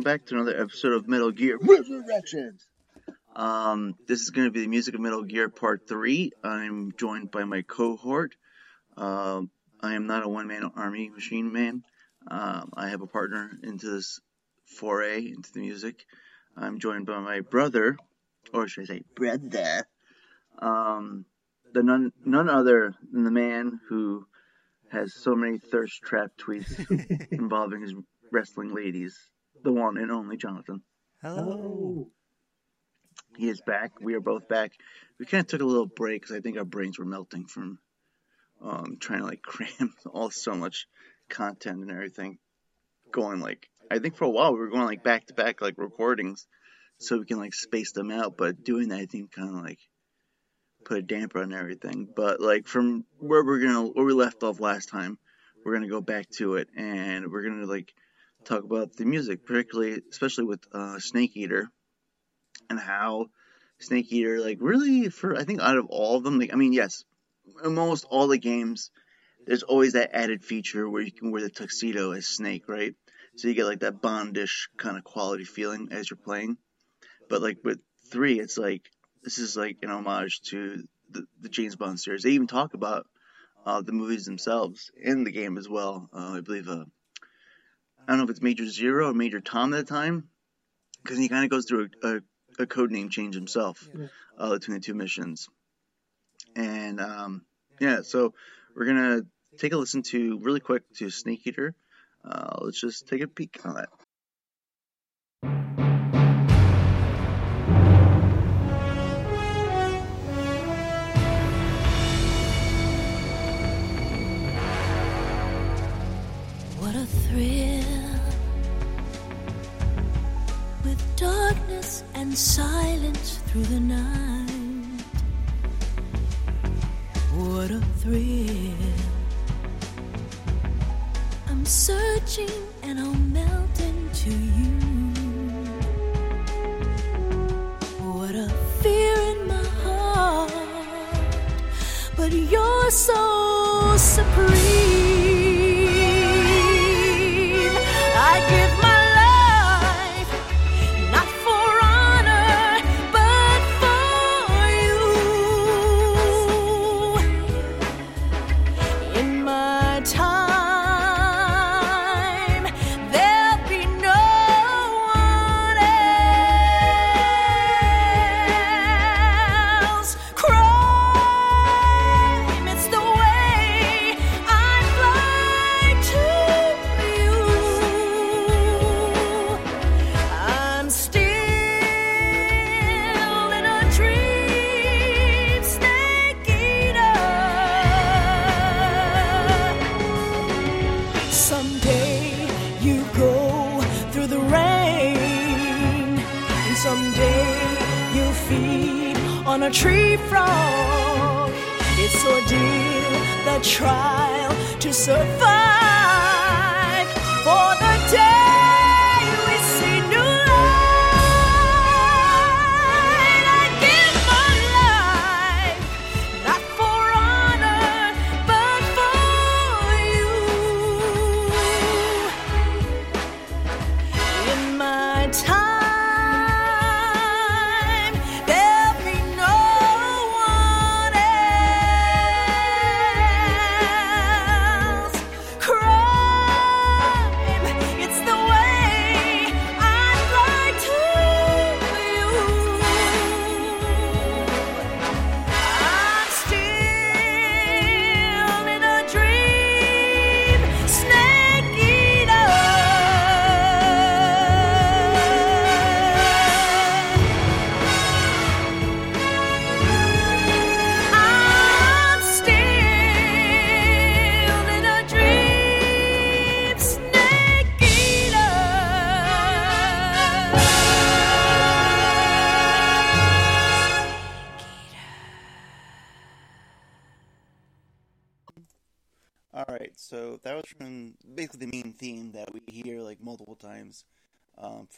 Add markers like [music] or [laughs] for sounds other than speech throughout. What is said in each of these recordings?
All right, and welcome back to another episode of Metal Gear [laughs] Resurrections. Um, this is going to be the music of Metal Gear Part Three. I'm joined by my cohort. Um, I am not a one-man army machine man. Um, I have a partner into this foray into the music. I'm joined by my brother, or should I say brother? Um, the none none other than the man who has so many thirst trap tweets [laughs] involving his wrestling ladies, the one and only Jonathan. Hello. He is back. We are both back. We kind of took a little break because I think our brains were melting from um, trying to like [laughs] cram all so much content and everything. Going like I think for a while we were going like back to back like recordings, so we can like space them out. But doing that I think kind of like put a damper on everything. But like from where we're gonna where we left off last time, we're gonna go back to it and we're gonna like talk about the music, particularly especially with uh, Snake Eater and how Snake Eater like really for I think out of all of them, like I mean yes, almost all the games, there's always that added feature where you can wear the tuxedo as Snake, right? So you get like that Bondish kind of quality feeling as you're playing. But like with three, it's like this is like an homage to the, the James Bond series. They even talk about uh, the movies themselves in the game as well. Uh, I believe uh, I don't know if it's Major Zero or Major Tom at the time, because he kind of goes through a, a, a code name change himself uh, between the two missions. And um, yeah, so we're gonna take a listen to really quick to Snake Eater. Uh, let's just take a peek on that. And silence through the night. What a thrill. I'm searching and I'll melt into you. What a fear in my heart, but you're so supreme.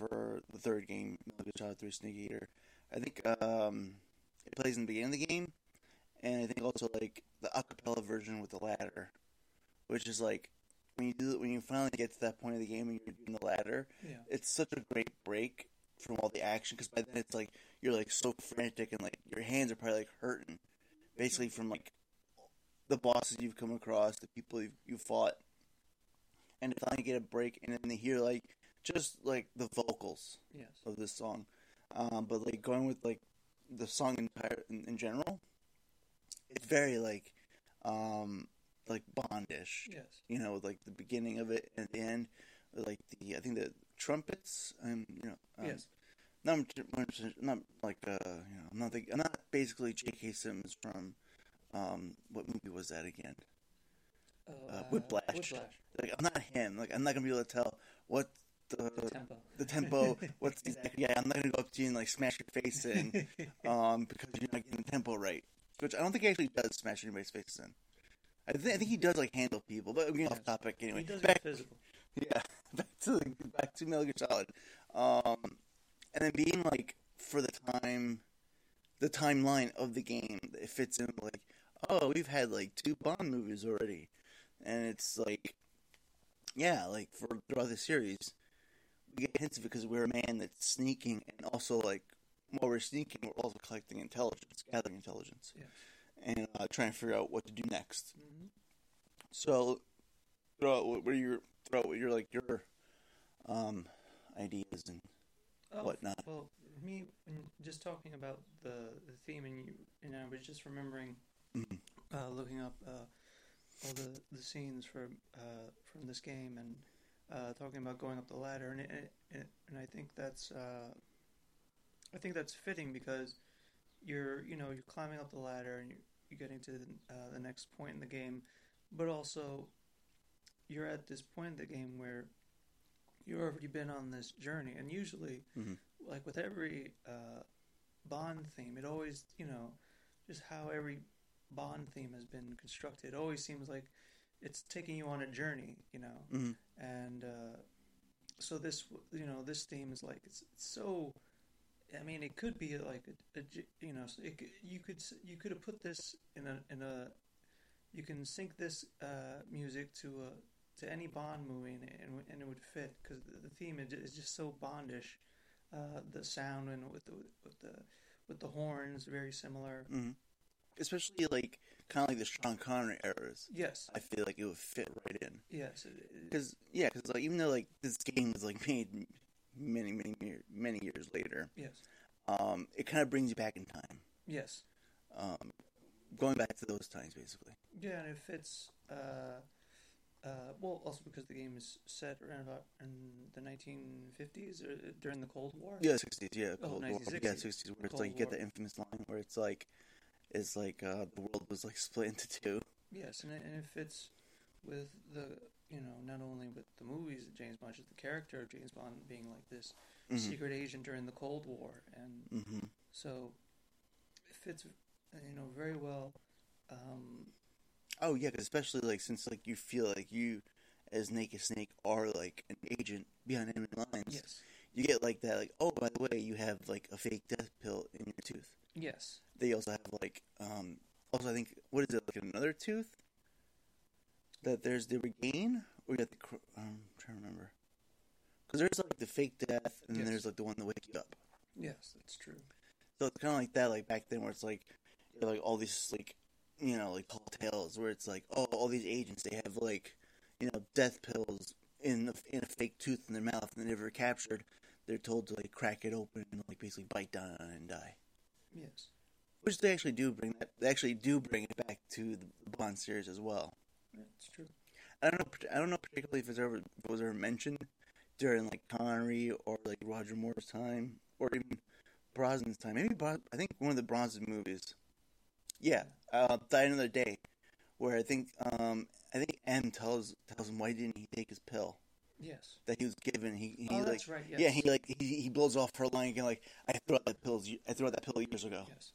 For the third game, Metal Gear Solid 3 Snake Eater. I think um, it plays in the beginning of the game, and I think also like the acapella version with the ladder, which is like when you do when you finally get to that point of the game and you're doing the ladder, Yeah. it's such a great break from all the action because by then it's like you're like so frantic and like your hands are probably like hurting, basically from like the bosses you've come across, the people you've, you fought, and to finally get a break and then to hear like just like the vocals Yes. of this song, um, but like going with like the song entire in, in general, it's very like um like Bondish Yes. you know, like the beginning of it and the end, like the I think the trumpets, um, you know, um, yes. not not like uh, you know, I'm not think, I'm not basically J.K. Simmons from um, what movie was that again? Oh, Uh, Whiplash. Whiplash. Like I'm not him. Like I'm not gonna be able to tell what the Tempo. the tempo. [laughs] What's exactly? Yeah, I'm not gonna go up to you and like smash your face in, [laughs] um, because you're not getting the tempo right. Which I don't think he actually does smash anybody's faces in. I, th- I think he does like handle people, but we're getting off topic anyway. He does Back- physical. yeah, [laughs] back to the, back to Metal Gear Solid, um, and then being like for the time, the timeline of the game, it fits in like, oh, we've had like two Bond movies already, and it's like, yeah, like for throughout the series, we get hints of it because we're a man that's sneaking, and also like while we're sneaking, we're also collecting intelligence, gathering intelligence, Yes. and uh, trying to figure out what to do next. Mhm. So, throw out what what are your throw out what your like your um ideas and Oh, whatnot. Well, me when just talking about the the theme, and you and I was just remembering, Mhm. uh, looking up uh, all the the scenes from uh, from this game, and uh, talking about going up the ladder, and it, it, and I think that's uh, I think that's fitting because you're you know you're climbing up the ladder and you're, you're getting to the, uh, the next point in the game, but also you're at this point in the game where you've already been on this journey, and usually, Mhm. like with every uh, Bond theme, it always you know just how every Bond theme has been constructed. It always seems like it's taking you on a journey, you know, Mhm. and uh, so this you know this theme is like it's, it's so. I mean, it could be like a, a you know, it, you could you could have put this in a in a you can sync this uh, music to a to any Bond movie and it, and, it- and it would fit because the, the theme is just so Bondish. Uh, the sound and with the with the with the horns very similar. Mhm. Especially like kind of like the Sean Connery eras. Yes, I feel like it would fit right in yes, because yeah, because like even though like this game was like made many many many years later, yes, um, it kind of brings you back in time, yes. um, going back to those times basically. Yeah, and it fits. Uh, uh, well, also because the game is set around about in the 1950s or uh, during the Cold War. Yeah, sixties. Yeah, Oh, Cold War. 1960s. Yeah, sixties. Where it's Cold like you get War. the infamous line where it's like, it's like uh, the world was like [laughs] split into two. Yes, and it, and it fits with the you know not only with the movies of James Bond, just the character of James Bond being like this Mhm. secret agent during the Cold War, and Mm-hmm. so it fits you know very well. Um, Oh yeah, 'cause especially like since like you feel like you, as Naked Snake, are like an agent behind enemy lines. yes, You get like that, like oh by the way, you have like a fake death pill in your tooth. Yes, They also have like um also I think what is it like another tooth that there's the regain or you got the cr- um, I'm trying to remember because there's like the fake death and then Yes. there's like the one that wake you up. yes, that's true. So it's kind of like that, like back then, where it's like, like all these like, you know, like tall tales, where it's like, oh, all these agents, they have like, you know, death pills in the, in a fake tooth in their mouth, and they're never captured. They're told to like crack it open and like basically bite down on it and die. Yes, Which they actually do bring that. They actually do bring it back to the Bond series as well. that's true. I don't know. I don't know particularly if it's ever if it was ever mentioned during like Connery or like Roger Moore's time or even Brosnan's time. Maybe Bros- I think one of the Brosnan movies. Yeah, uh, Die Another Day, where I think um, I think M tells tells him why didn't he take his pill Yes. that he was given. He, he Oh, like that's right, yeah he like he, he blows off her line again like I threw out that pills I threw out that pill years ago. Yes.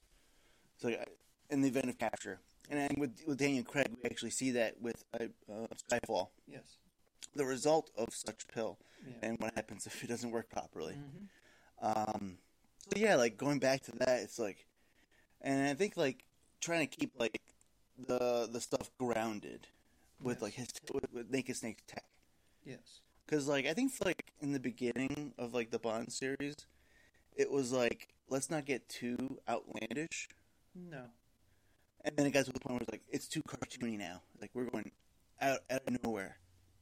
So like, in the event of capture, and then with with Daniel Craig, we actually see that with uh, uh, Skyfall, Yes. the result of such pill, Yeah. and what happens if it doesn't work properly. Mhm. Um, so yeah, like going back to that, it's like, and I think like trying to keep like the the stuff grounded, with Yes. like his with, with Naked Snake's tech. Yes. Because like I think like in the beginning of like the Bond series, it was like let's not get too outlandish, No. and then it got to the point where it's like it's too cartoony now. Like we're going out out of nowhere.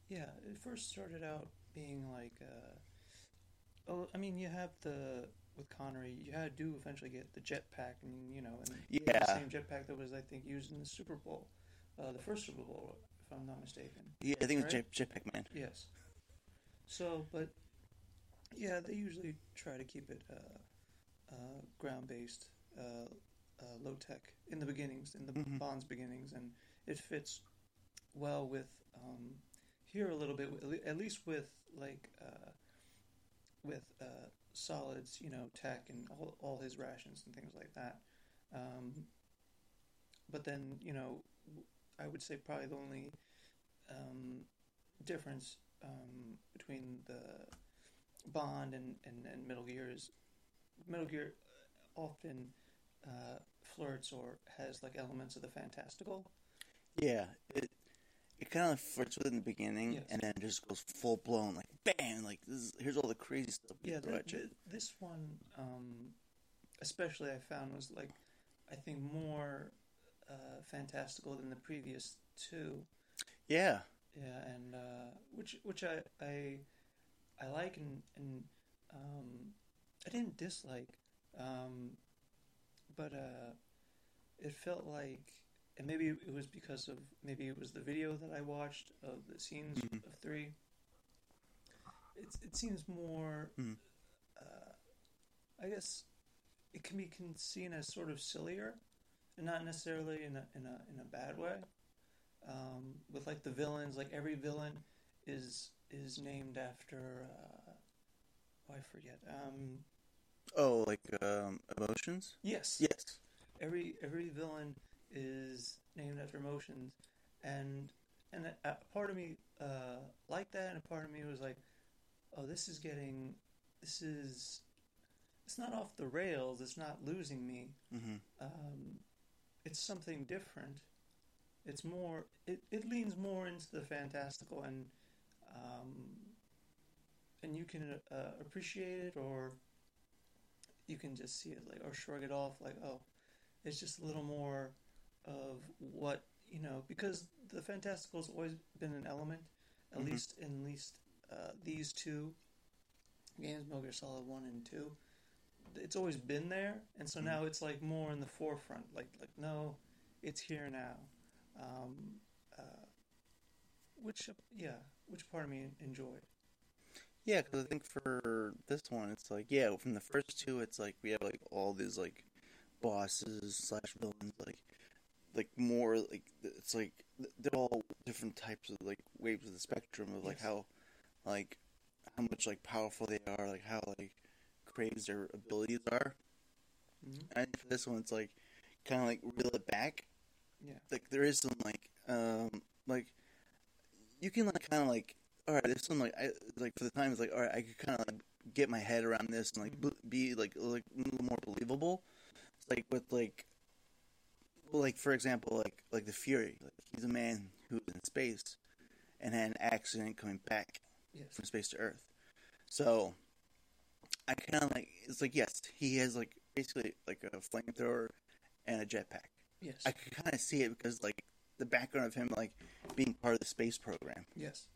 Yeah, it first started out being like, uh, oh, I mean, you have the with Connery, you had to eventually get the jetpack, and you know, and Yeah. the same jetpack that was, I think, used in the Super Bowl, uh, the first Super Bowl, if I'm not mistaken. Yeah, I think it was Jet, Jetpack Man. Yes. So, but yeah, they usually try to keep it uh, uh, ground based, uh, uh, low tech in the beginnings, in the Mhm. Bond's beginnings, and it fits well with um, here a little bit, at at least with like uh, with uh, solids, you know, tech and all, all his rations and things like that. Um, but then, you know, I would say probably the only um, difference um, between the Bond and, and, and Metal Gear is Metal Gear often uh, flirts or has like elements of the fantastical. Yeah, it it kind of flirts with it in the beginning, Yes. and then just goes full blown like bam, like this is, here's all the crazy stuff. Yeah, throw th- at you. th- this one, um, especially, I found was like, I think more uh, fantastical than the previous two. yeah, Yeah, and uh, which which I I, I like and and um, I didn't dislike, um, but uh, it felt like, and maybe it was because of maybe it was the video that I watched of the scenes Mhm. of three. It's it seems more, Mhm. uh, I guess, it can be seen as sort of sillier, and not necessarily in a in a in a bad way um, with like the villains. Like every villain is is named after. Uh, oh, I forget. Um, Oh, like um, emotions? yes. Yes. Every every villain is named after emotions, and and a, a part of me uh, liked that, and a part of me was like, oh, this is getting, this is, it's not off the rails. It's not losing me. hmm um, it's something different. It's more. It, it leans more into the fantastical, and um, and you can uh, appreciate it, or you can just see it like, or shrug it off, like, oh, it's just a little more of what you know, because the fantastical has always been an element, at Mhm. least in least uh, these two games, Metal Gear Solid One and Two it's always been there, and so Mhm. now it's like more in the forefront. Like like no, it's here now. Um, uh, which yeah, which part of me enjoyed. Yeah, because I think for this one, it's like yeah, from the first two, it's like we have like all these like bosses slash villains, like like more like it's like they're all different types of like waves of the spectrum of like Yes. how like how much like powerful they are, like how like crazy their abilities are. Mhm. And for this one, it's like kind of like reel it back. Yeah. Like there is some like um like you can like kind of like all right, there's some like I like for the time it's like all right, I could kind of like get my head around this and like Mhm. be like like a little more believable. It's like with like like for example, like like the Fury, like he's a man who's in space and had an accident coming back Yes. from space to Earth. So I kind of like it's like yes, he has like basically like a flamethrower and a jetpack. Yes. I could kind of see it because like the background of him like being part of the space program. yes.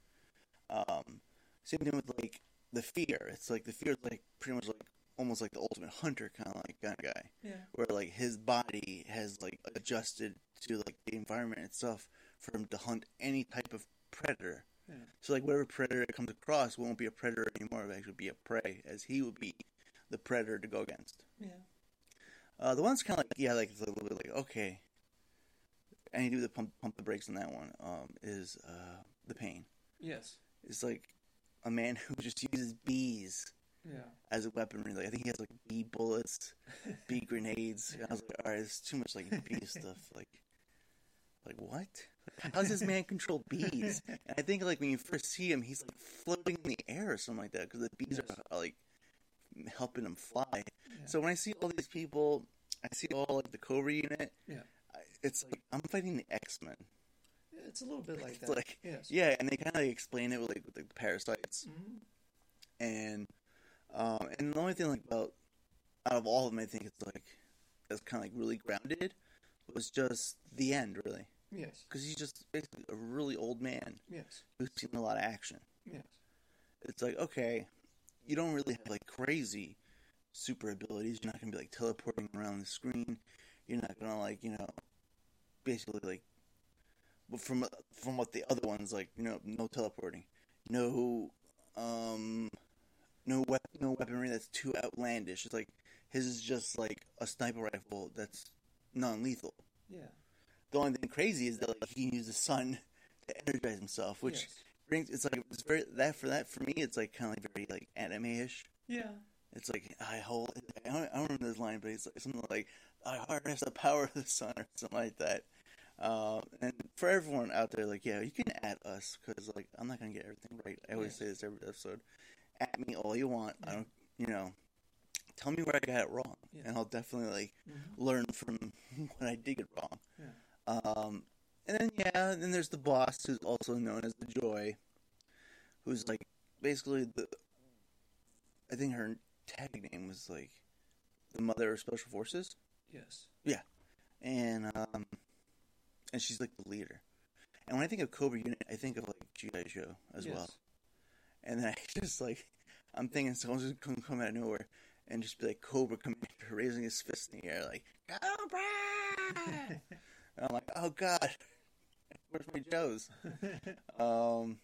Um, same thing with like the fear. It's like the fear is like pretty much like almost like the ultimate hunter kind of like kind of guy, Yeah. where like his body has like adjusted to like the environment itself for him to hunt any type of predator. Yeah. So like whatever predator it comes across won't be a predator anymore. It'll actually be a prey, as he would be the predator to go against. Yeah. Uh, the one's kind of like yeah, like it's a little bit like okay, and you do the pump pump the brakes on that one. Um, is uh the pain? Yes. It's like a man who just uses bees Yeah. as a weaponry. Like I think he has like bee bullets, bee [laughs] grenades. And I was like, all right, it's too much like bee [laughs] stuff. Like, like what? How does this man control bees? [laughs] And I think like when you first see him, he's like floating in the air or something like that because the bees Yes. are like helping them fly. Yeah. So when I see all these people, I see all like the Cobra unit. Yeah. It's like I'm fighting the X Men. it's a little bit like [laughs] that. like- yes. Yeah, and they kind of like, explain it with like with the parasites, hmm and um, and the only thing like about out of all of them, I think it's like that's kind of like really grounded was just the end, really, Yes. because he's just basically a really old man Yes. who's seen a lot of action. Yes. It's like okay, you don't really have like crazy super abilities. You're not gonna be like teleporting around the screen. You're not gonna like you know, basically like, but from from what the other ones like you know no teleporting, no um, no wep- no weaponry that's too outlandish. It's like his is just like a sniper rifle that's non-lethal. Yeah. The only thing crazy is that like he can use the sun to energize himself, which Yes. Brings it's like it's very that for that for me it's like kind of like very like anime-ish. Yeah. It's like I hold I don't, I don't remember this line, but it's like something like I harness the power of the sun or something like that. Um, and for everyone out there, like yeah, you can add us because like I'm not gonna get everything right. I always say this every episode. At me all you want. I don't, you know. Tell me where I got it wrong, Yeah. and I'll definitely like Mhm. learn from [laughs] when I did it wrong. Yeah. Um, and then yeah, then there's the boss, who's also known as the Joy, who's like basically the. I think her tag name was like the Mother of Special Forces, Yes. Yeah. And um, and she's like the leader. And when I think of Cobra Unit, I think of like GI Joe as yes. well. And then [laughs] I just like, I'm thinking someone's just gonna come out of nowhere and just be like Cobra Commander raising his fist in the air, like Cobra. [laughs] and I'm like, oh god, where's my Joes? [laughs] Um,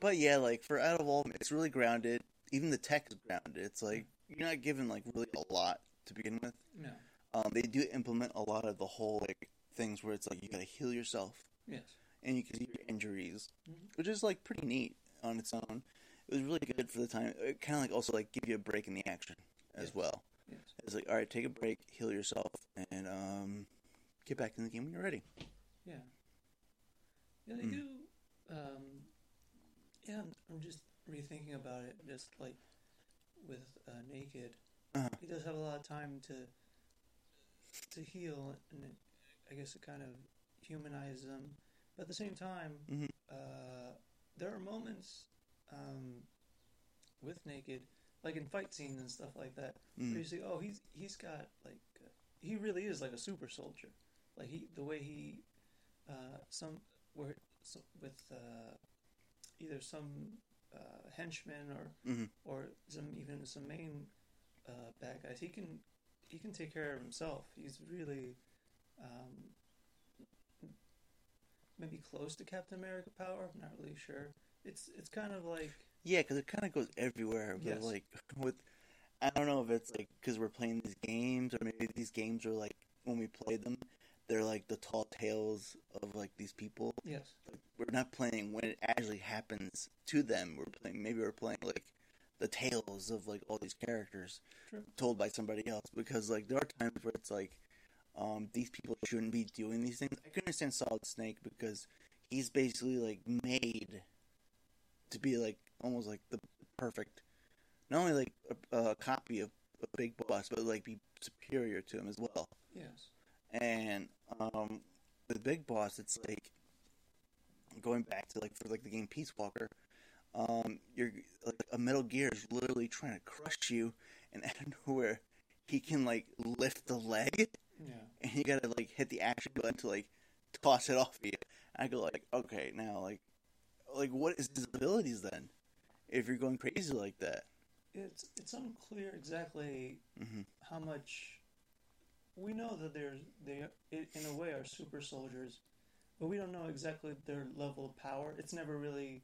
but yeah, like for out of all, it's really grounded. Even the tech is grounded. It's like you're not given like really a lot to begin with. No. Um, they do implement a lot of the whole like things where it's like you gotta heal yourself Yes. and you can see your injuries, Mhm. which is like pretty neat on its own. It was really good for the time. It kind of like also like give you a break in the action as Yes. well. Yes. It's like all right, take a break, heal yourself, and um, get back in the game when you're ready. Yeah. Yeah, they Mm. do. Um, yeah, I'm, I'm just rethinking about it. Just like with uh, Naked, Uh-huh. he does have a lot of time to to heal, and it, I guess it kind of humanizes him. But at the same time, Mhm. uh, there are moments um, with Naked, like in fight scenes and stuff like that, where Mm. you see, oh, he's he's got like uh, he really is like a super soldier. Like he, the way he, uh, some where so, with uh, either some uh, henchmen or Mhm. or some even some main uh, bad guys, he can he can take care of himself. He's really um, maybe close to Captain America power. I'm not really sure. It's it's kind of like Yeah, because it kind of goes everywhere. But Yes. like [laughs] with, I don't know if it's like because we're playing these games, or maybe these games are like when we play them, they're like the tall tales of like these people. yes, Like, we're not playing when it actually happens to them. We're playing maybe we're playing like the tales of like all these characters True. told by somebody else. Because like there are times where it's like, um, these people shouldn't be doing these things. I can understand Solid Snake because he's basically like made to be like almost like the perfect, not only like a, a copy of a big boss, but like be superior to him as well. yes, And um, the big boss, it's like going back to like for like the game Peace Walker. Um, you're like a Metal Gear is literally trying to crush you, and [laughs] out of nowhere, he can like lift the leg, yeah, and you gotta like hit the action button to like toss it off of you. I go like, okay, now like, like what is his abilities then? If you're going crazy like that, it's it's unclear exactly hmm how much we know that they're they in a way are super soldiers, but we don't know exactly their level of power. It's never really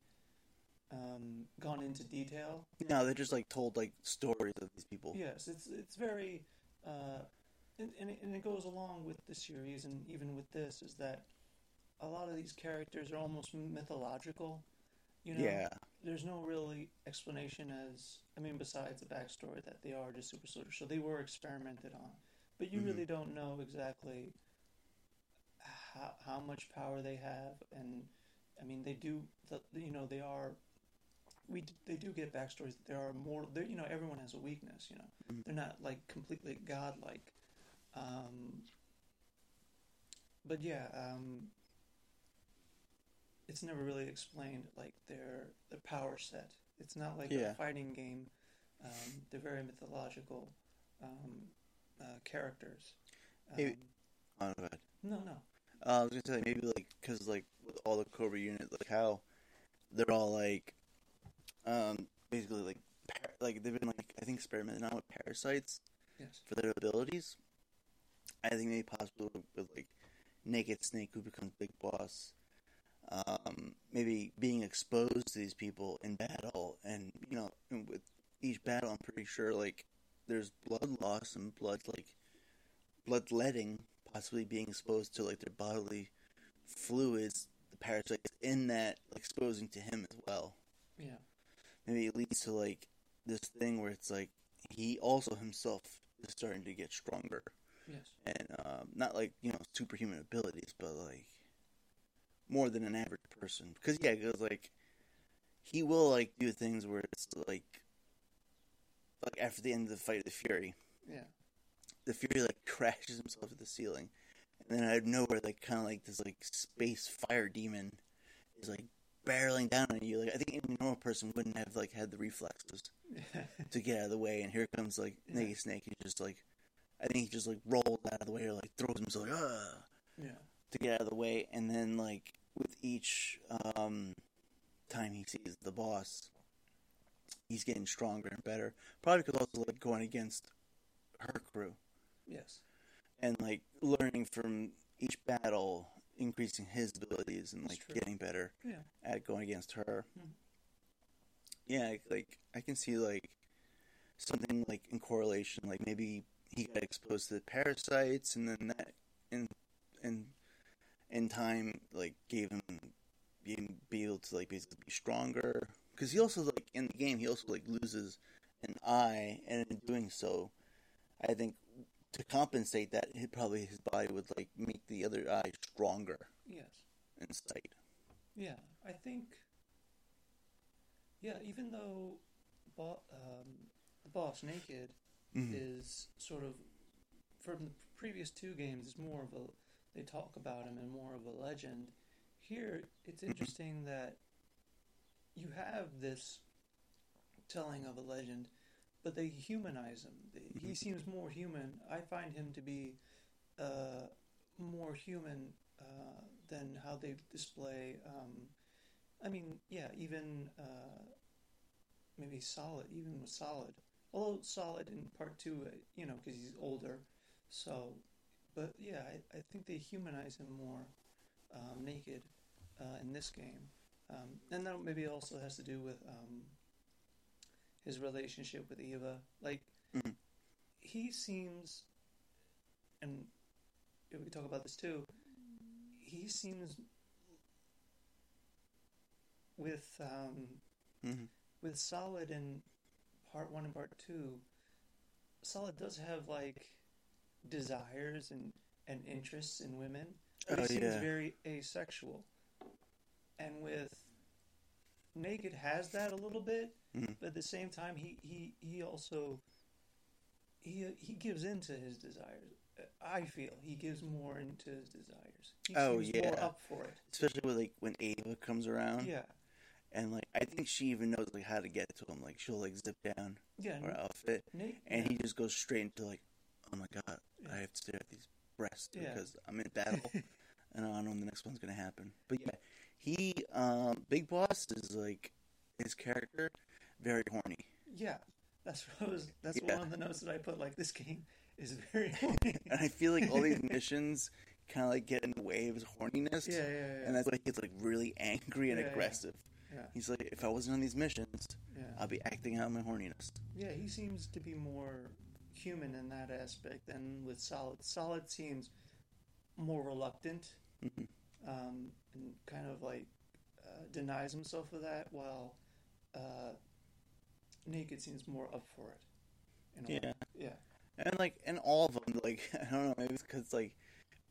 um, gone into detail. no, they're just like told like stories of these people. Yes, it's it's very, uh, and, and, it, and it goes along with the series, and even with this, is that a lot of these characters are almost mythological. You know, Yeah, there's no really explanation as I mean, besides the backstory that they are just super soldiers, so they were experimented on, but you Mhm. really don't know exactly how how much power they have, and I mean, they do, the, you know, they are. We they do get backstories. There are more. There, you know, everyone has a weakness. You know, Mhm. they're not like completely godlike. Um, but yeah, um, it's never really explained like their their power set. It's not like Yeah. a fighting game. Um, they're very mythological um, uh, characters. Um, Maybe- Oh, ahead. no, no. Uh, I was gonna say maybe like because like with all the Cobra unit, like how they're all like, um, basically like par- like they've been like I think experimenting on with parasites Yes. for their abilities. I think maybe possibly with, with like Naked Snake who becomes Big Boss. Um, maybe being exposed to these people in battle, and you know, with each battle, I'm pretty sure like there's blood loss and blood like bloodletting, possibly being exposed to like their bodily fluids, the parasites in that exposing to him as well. Yeah. Maybe it leads to like this thing where it's like he also himself is starting to get stronger Yes. and um, not like you know superhuman abilities, but like more than an average person. Because yeah, because like he will like do things where it's like like after the end of the fight of the Fury, Yeah. the Fury like crashes himself to the ceiling, and then out of nowhere, like kind of like this like space fire demon is like barreling down on you. Like I think any normal person wouldn't have like had the reflexes [laughs] to get out of the way, and here comes like Yeah. Naked Snake. He just like I think he just like rolls out of the way or like throws himself like ah yeah. to get out of the way, and then like with each um time he sees the boss, he's getting stronger and better. Probably because also like going against her crew Yes. and like learning from each battle, increasing his abilities and like getting better Yeah. at going against her. Hmm. Yeah, like I can see like something like in correlation, like maybe he got exposed to the parasites, and then that in in in time like gave him being be able to like basically be stronger. Because he also like in the game he also like loses an eye, and in doing so, I think to compensate that, he probably his body would like make the other eye stronger Yes. in sight. Yeah. I think. Yeah. Even though, bo- um, the boss naked Mhm. is sort of from the previous two games is more of a they talk about him and more of a legend. Here it's interesting that you have this telling of a legend, but they humanize him. They- He seems more human. I find him to be uh, more human uh, than how they display. Um, I mean, yeah, even uh, maybe solid, even with solid. Although solid in part two, uh, you know, because he's older. So, but yeah, I, I think they humanize him more um, naked uh, in this game, um, and that maybe also has to do with um, his relationship with Eva. Like, Mhm. he seems, and we can talk about this too. He seems with um, Mhm. with Solid in part one and part two, Solid does have like desires and, and interests in women, but Oh, he seems yeah. very asexual. And with Naked has that a little bit, Mhm. but at the same time, he, he, he also he he gives into his desires. I feel he gives more into his desires. He Oh, yeah. up for it. Especially with like when Ava comes around, Yeah, and like I think she even knows like how to get to him. Like she'll like zip down yeah. her outfit, and yeah. he just goes straight into like, oh my god, Yeah. I have to stare at these breasts Yeah. because I'm in battle, [laughs] and I don't know when the next one's gonna happen. But yeah, he um Big Boss is like his character very horny. Yeah, that's what I was. That's Yeah. one of the notes that I put. Like this game is [laughs] very horny. And I feel like all these [laughs] missions kind of like get in the way of his horniness. yeah, yeah, yeah. And that's why he gets like really angry and Yeah, yeah. aggressive. yeah, He's like, if I wasn't on these missions, yeah. I'll be acting out my horniness. yeah, he seems to be more human in that aspect than with Solid. Solid seems more reluctant Mhm. Um, and kind of like uh, denies himself of that, while uh, Naked seems more up for it. In a way. Yeah. yeah, And like, and all of them, like, [laughs] I don't know, maybe it's because like,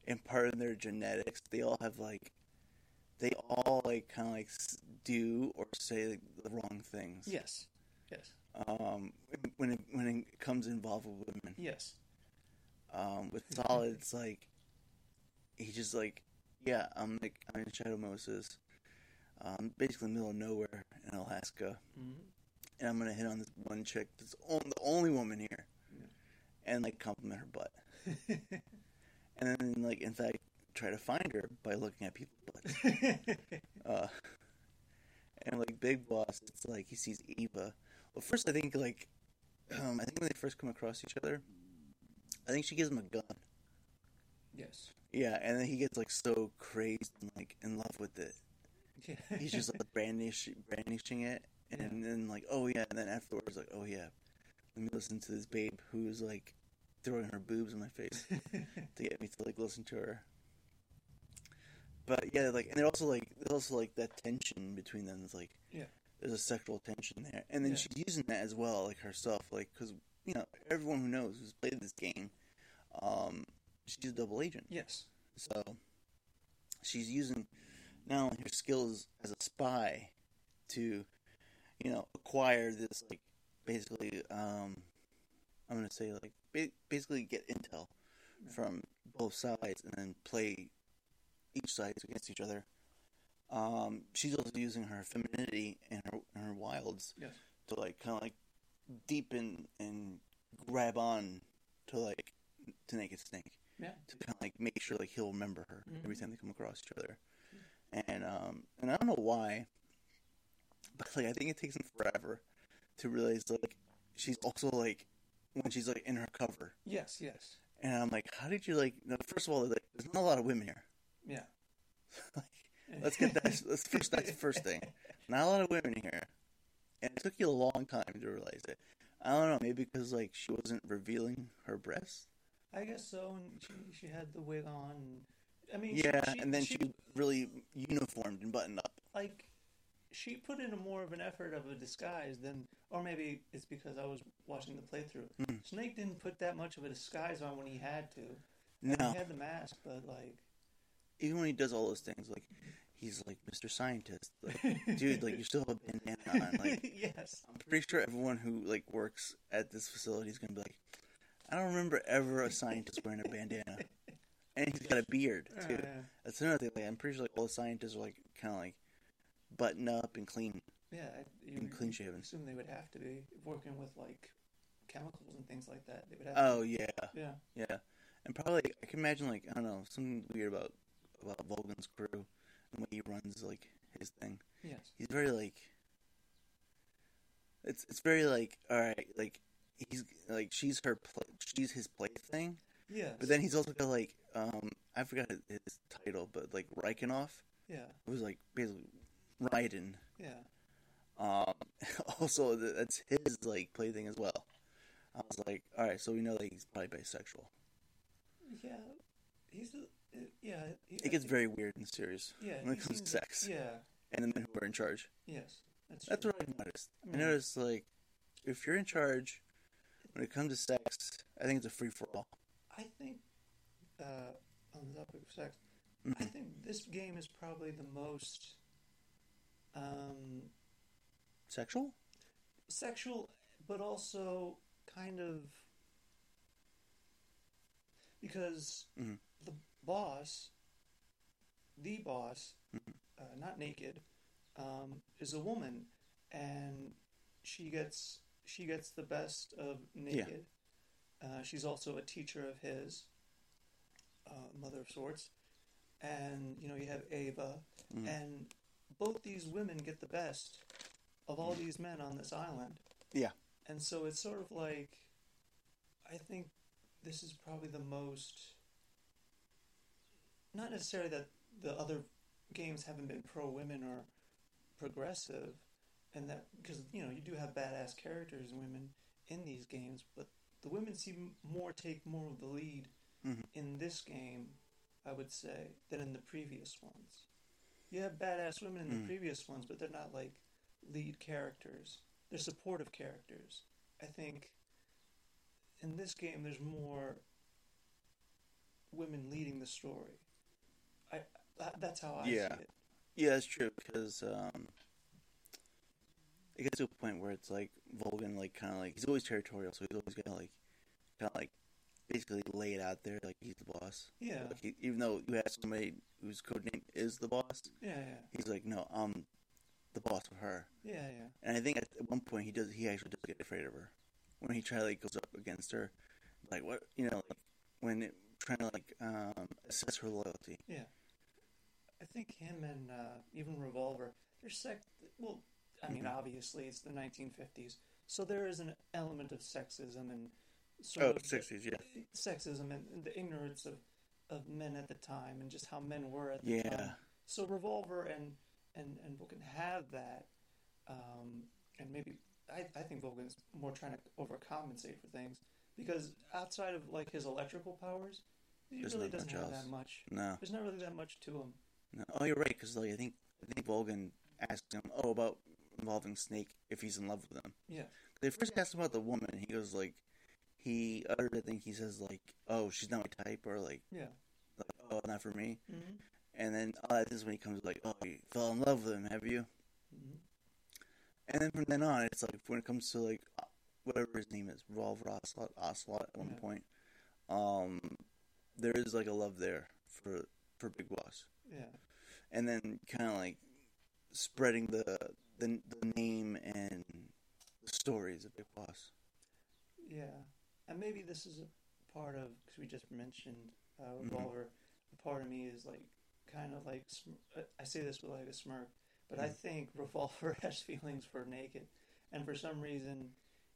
in part of their genetics, they all have like, they all like kind of like do or say like, the wrong things. yes, yes, Um, when it, when it comes involved with women. yes, Um, with Solid, it's like, he just like, yeah, I'm like, I'm in Shadow Moses. um, basically in the middle of nowhere in Alaska, Mhm. and I'm gonna hit on this one chick that's on, the only woman here, Yeah. and like compliment her butt, [laughs] and then like in fact try to find her by looking at people's butts. [laughs] Uh, and like Big Boss, it's like he sees Eva. Well, first I think like, um, I think when they first come across each other, I think she gives him a gun. yes. Yeah, and then he gets like so crazed and like in love with it. Yeah. He's just like brandish, brandishing it, and then like, oh yeah, and then afterwards like, oh yeah, let me listen to this babe who's like throwing her boobs in my face [laughs] to get me to like listen to her. But yeah, like, and they're also like, there's also like that tension between them. It's like, Yeah. there's a sexual tension there, and then Yeah. she's using that as well, like herself, like because you know everyone who knows who's played this game, um, she's a double agent. yes. So she's using not only her skills as a spy to, you know, acquire this like basically um I'm gonna say like ba- basically get intel from both sides and then play each side against each other. Um, she's also using her femininity and her and her wilds Yes. to like kind of like deepen and grab on to like to Naked Snake Yeah. to kind of like make sure like he'll remember her Mhm. every time they come across each other. And um and I don't know why, but like I think it takes him forever to realize like she's also like when she's like in her cover, Yes. Yes. and I'm like, how did you like? No, first of all, like, there's not a lot of women here. Yeah. [laughs] like, let's get that. Let's first. That's the first thing. Not a lot of women here, and it took you a long time to realize it. I don't know, maybe because like she wasn't revealing her breasts. I guess so. And she she had the wig on. and- I mean, Yeah, she, and then she, was really uniformed and buttoned up. like she put in a more of an effort of a disguise than, or maybe it's because I was watching the playthrough. Hmm. Snake didn't put that much of a disguise on when he had to. No, He had the mask, but like, even when he does all those things, like he's like Mr. Scientist, like dude, like you still have a bandana on. Like [laughs] yes, I'm pretty sure everyone who like works at this facility is gonna be like, I don't remember ever a scientist wearing a bandana, and he's got a beard [laughs] too. Uh, That's another thing. Like, I'm pretty sure like all the scientists are like kind of like button up and clean. yeah. I- You And clean shaven. Assume they would have to be working with like chemicals and things like that. They would have. Oh yeah, To, yeah. yeah, and probably I can imagine like I don't know something weird about about Volgin's crew and when he runs like his thing. Yes. He's very like it's it's very like all right like he's like she's her pla she's his plaything. Yeah. But then he's also got like um I forgot his, title, but like Rykenoff Yeah. it was like basically Raiden. Yeah. Um, [laughs] also that's his like plaything as well. I was like, all right, so we know that he's probably bisexual. Yeah. He's a, uh, yeah. He, It gets very weird in the series yeah. when it comes to sex Yeah. and the men who are in charge. Yes. That's That's what I noticed. I Yeah. noticed like if you're in charge when it comes to sex, I think it's a free for all. I think uh, on the topic of sex, I Mhm. think this game is probably the most um, Sexual? sexual, but also kind of because Mhm. the boss, the boss, Mhm. uh, not naked, um, is a woman, and she gets she gets the best of naked. Uh, she's also a teacher of his, uh, mother of sorts, and you know you have Ava, Mhm. and both these women get the best of all these men on this island. Yeah. And so it's sort of like, I think this is probably the most, not necessarily that the other games haven't been pro women or progressive, and that, because, you know, you do have badass characters and women in these games, but the women seem more take more of the lead Mhm. in this game, I would say, than in the previous ones. You have badass women in the Mm. previous ones, but they're not like lead characters. They're supportive characters. I think in this game there's more women leading the story. I that's how I Yeah. see it. Yeah, that's true because um, it gets to a point where it's like Volgin, like kind of like he's always territorial, so he's always gonna like kind of like basically lay it out there like he's the boss. Yeah. Like, he, even though you have somebody whose code name is the boss, Yeah, yeah, he's like, no, I'm the boss of her. yeah, yeah. And I think at one point he does. He actually does get afraid of her when he try like goes up against her, like what you know, like when it, trying to like um, assess her loyalty. Yeah. I think him and uh, even Revolver, they're sex. Well, I mean, Mhm. obviously it's the 1950s, so there is an element of sexism and sort Oh, of sixties, yeah, sexism and, the ignorance of, of men at the time and just how men were at the yeah, time. So Revolver and and and Volgin have that, um, and maybe I, I think Volgin's more trying to overcompensate for things because outside of like his electrical powers, he There's really doesn't have else. that much. no, There's not really that much to him. no. Oh, you're right. Because like I think I think Volgin asked him, oh, about involving Snake if he's in love with him. Yeah, They first asked him about the woman. He goes like, he uttered. I think he says like, oh, she's not my type, or like, yeah. like oh, not for me. Mm-hmm. And then uh, this is when he comes like, oh, you fell in love with him, have you? Mm-hmm. And then from then on, it's like when it comes to like uh, whatever his name is, Revolver Ocelot, Ocelot at one Yeah. point, um, there is like a love there for for Big Boss, Yeah, and then kind of like spreading the, the the name and the stories of Big Boss. yeah. And maybe this is a part of because we just mentioned uh, Mhm. Revolver. A part of me is like kind of like sm- uh, I say this with like a smirk, but I Mhm. think [laughs] Revolver has feelings for Naked, and for some reason,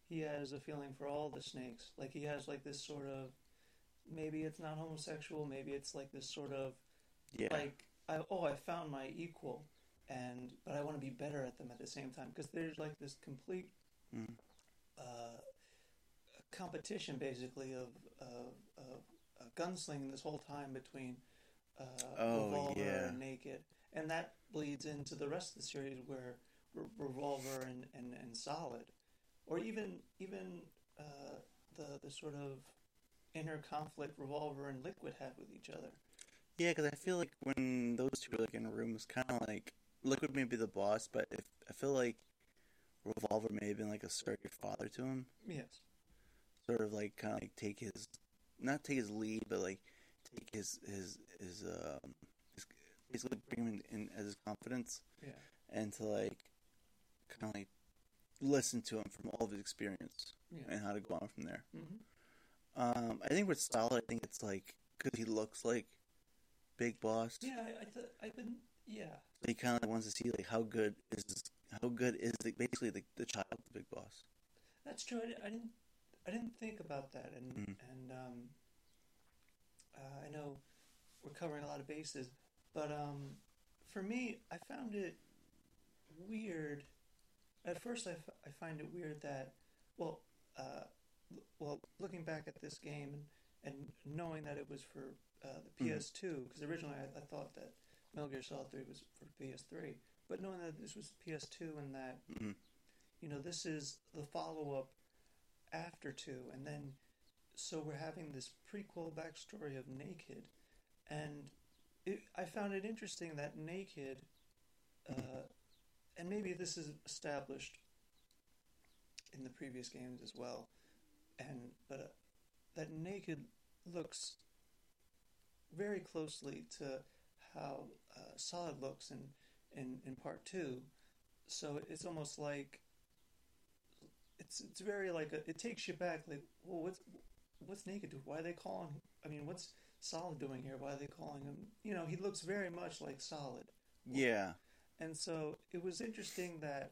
he has a feeling for all the snakes. Like he has like this sort of maybe it's not homosexual, maybe it's like this sort of Yeah, like I, oh I found my equal, and but I want to be better at them at the same time because there's like this complete Mm. uh, competition basically of of, of uh, gunslinging this whole time between uh, Oh, Revolver yeah. and Naked, and that bleeds into the rest of the series where Re- Revolver and, and, and Solid, or even even uh, the the sort of inner conflict Revolver and Liquid have with each other. yeah, because I feel like when those two are like in a room, it's kind of like Liquid may be the boss, but if, I feel like Revolver may have been like a surrogate father to him. Yes. sort of like kind of like take his not take his lead but like take his his his um his, basically bring him in, in as his confidence Yeah. and to like kind of like listen to him from all of his experience Yeah. and how to go on from there hmm um i think with Stala, i think it's like because he looks like big boss Yeah. I I, th- I been yeah. he kind of wants to see like how good is how good is the, basically the, the child of the big boss That's true. I, I didn't. I didn't think about that, and Mhm. and um, uh, I know we're covering a lot of bases, but um, for me, I found it weird. At first, I, f- I find it weird that, well, uh, l- well, looking back at this game and, and knowing that it was for uh, the Mhm. PS2, because originally I, I thought that Metal Gear Solid 3 was for PS3, but knowing that this was PS2 and that Mhm. you know, this is the follow up after two, and then so we're having this prequel backstory of Naked, and it, I found it interesting that Naked, uh, and maybe this is established in the previous games as well, and but uh, that Naked looks very closely to how uh, Solid looks in, in in part two, so it's almost like it's it's very like a, it takes you back like well what's what's naked do why are they calling I mean what's solid doing here? Why are they calling him? You know he looks very much like solid. Yeah. And so it was interesting that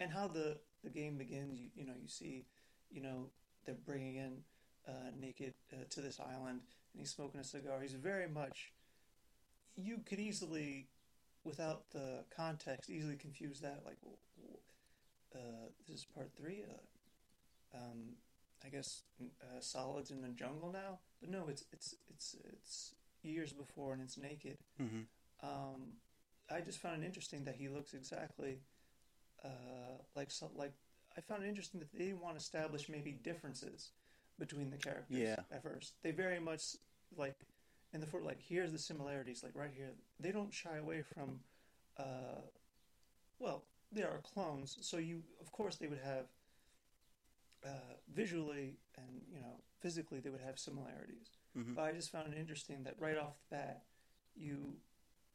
and how the the game begins you, you know you see you know they're bringing in uh, naked uh, to this island and he's smoking a cigar. He's very much you could easily without the context easily confuse that like uh, this is part three uh, um, I guess uh, solids in the jungle now but no it's it's it's it's years before and it's naked hmm um, I just found it interesting that he looks exactly uh, like so, like I found it interesting that they didn't want to establish maybe differences between the characters Yeah. at first. They very much like in the fort like here's the similarities like right here. They don't shy away from uh, well, they are clones, so you of course they would have uh, visually and you know physically they would have similarities. Mhm. But I just found it interesting that right off the bat, you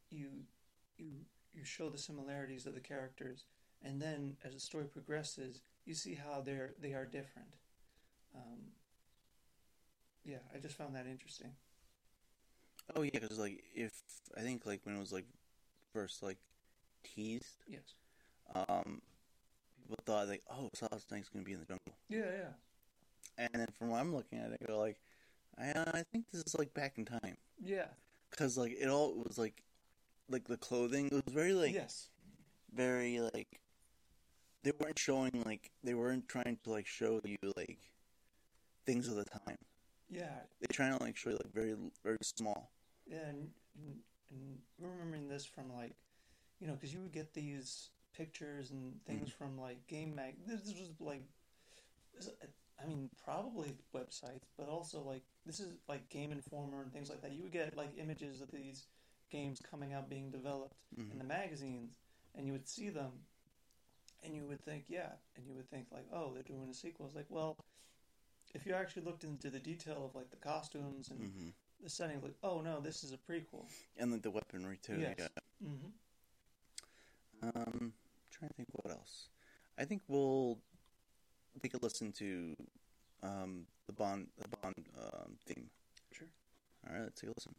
you you you show the similarities of the characters, and then as the story progresses, you see how they're they are different. Um, yeah, I just found that interesting. Oh yeah, because like if I think like when it was like first like teased, Yes. um, people thought like, oh, Solid Snake's gonna be in the jungle, Yeah, yeah. and then from what I'm looking at it, I go like, I I think this is like back in time, Yeah. because like it all was like, like the clothing it was very like yes. very like they weren't showing like they weren't trying to like show you like things of the time. Yeah. They're trying to like show you like very very small. And, and, remembering this from like, you know, because you would get these pictures and things from like game mag. This was like, this- I mean, probably websites, but also like this is like Game Informer and things like that. You would get like images of these games coming out being developed in the magazines, and you would see them, and you would think, yeah, and you would think like, oh, they're doing a sequel. It's like, well, if you actually looked into the detail of like the costumes and hmm the setting, like, oh no, this is a prequel. And like the weaponry too. Yes. Yeah. Mm-hmm. Um, trying to think what else. I think we'll take a listen to um the Bond the Bond um, theme. Sure. All right, let's take a listen.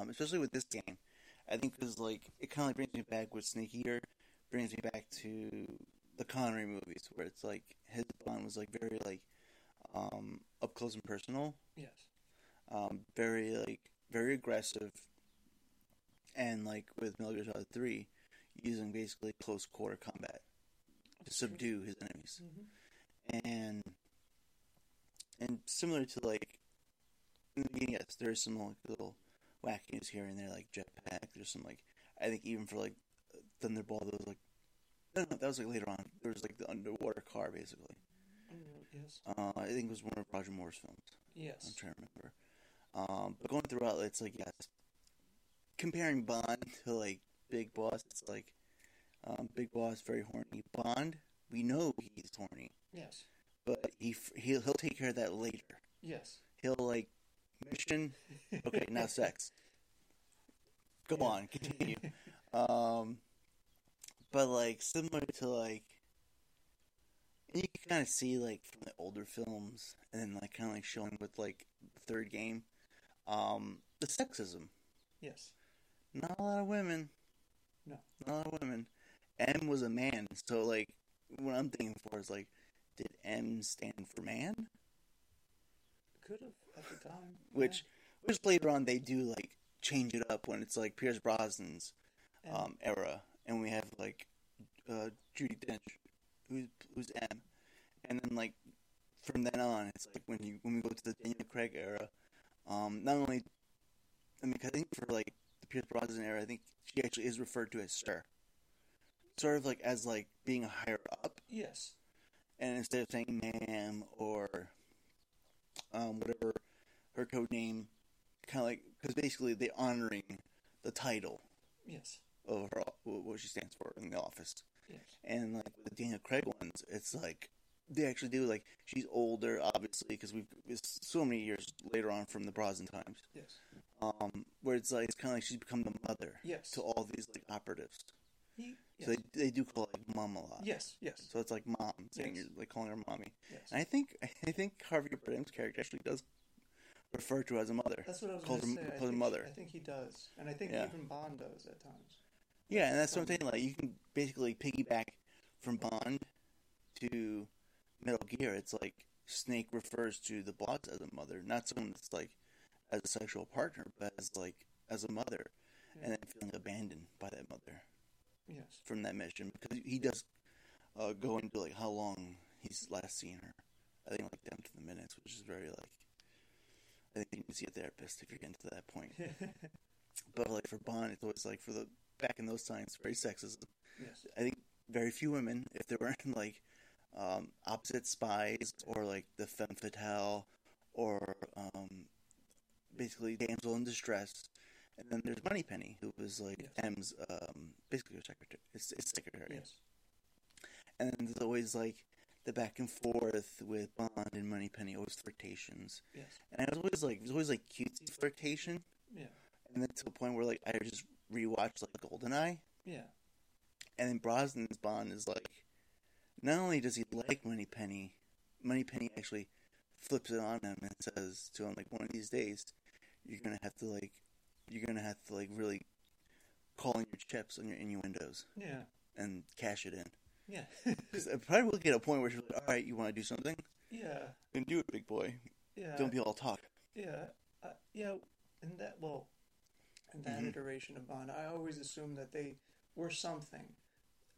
Um, especially with this game, I think because like it kind of like brings me back with Snake Eater, brings me back to the Connery movies where it's like his Bond was like very like um, up close and personal. Yes. um, very like very aggressive, and like with Metal Gear Solid Three, using basically close quarter combat to subdue his enemies, Mm-hmm. and and similar to like in the beginning, yes, there's some like little wackiness here and there, like jetpack. There's some like I think even for like Thunderball, there was like no, no, that was like later on. There was like the underwater car basically. Yes. Uh, I think it was one of Roger Moore's films. Yes. I'm trying to remember. Um, but going throughout, it's like yes, comparing Bond to like Big Boss, it's like um, Big Boss very horny. Bond, we know he's horny, Yes. but he he'll he'll take care of that later. Yes. He'll like mission. Okay, now sex. Go on, continue. um, but like similar to like. You can kind of see like from the older films, and then like kind of like showing with like the third game, um, the sexism. Yes. Not a lot of women. No. Not a lot of women. M was a man, so like what I'm thinking for is like did M stand for man? Could have at the time. Which, which later on they do like change it up when it's like Pierce Brosnan's yeah. um, era, and we have like uh, Judi Dench, who's who's M, and then like from then on, it's like when you when we go to the Daniel Craig era, um, not only, I mean, I think for like the Pierce Brosnan era, I think she actually is referred to as Sir, sort of like as like being a higher up, yes. and instead of saying ma'am or um, whatever her code name, kind of like because basically they're honoring the title Yes. of her what she stands for in the office. Yes. And like with the Daniel Craig ones, it's like they actually do like she's older, obviously, because we've it's so many years later on from the Brosnan times. Yes. Um, where it's like it's kind of like she's become the mother Yes. to all these like operatives. He, yes. So they they do call like mom a lot. yes. Yes. So it's like mom, saying Yes. you're like calling her mommy. Yes. And I think [laughs] I think Javier Bardem's character actually does refer to her as a mother. That's what I was calls going to her, say. I calls her mother. I think he does, and I think Yeah. even Bond does at times. Yeah, and that's what I'm um, saying. Like you can basically piggyback from Bond to Metal Gear. It's like Snake refers to the boss as a mother, not someone that's like as a sexual partner, but as like as a mother, and then feeling abandoned by that mother Yes. from that mission because he does uh, go into like how long he's last seen her. I think like down to the minutes, which is very like. I think you need to see a therapist if you're getting to that point. [laughs] But like for Bond, it's always like for the back in those times, very sexist. yes. I think very few women, if they weren't [laughs] like um, opposite spies or like the femme fatale or um, basically damsel in distress. And then there's Moneypenny, who was like Yes. M's um, basically her secretary. It's, it's secretary. Yes. And then there's always like the back and forth with Bond and Moneypenny, always flirtations. Yes. And I was always like, it was always like cutesy flirtation. Yeah. And then to the point where like I just rewatched like Goldeneye. Yeah. And then Brosnan's Bond is like, not only does he like Moneypenny, Moneypenny actually flips it on him and says to him like, one of these days, you're gonna have to like, you're gonna have to like really call in your chips on your innuendos Yeah. and cash it in. Yeah. [laughs] Because I probably will get a point where she's like, all right, you want to do something? yeah. Then do it, big boy. Yeah. Don't be all talk. Yeah, uh, yeah, and that well, in that Mhm. iteration of Bond, I always assumed that they were something.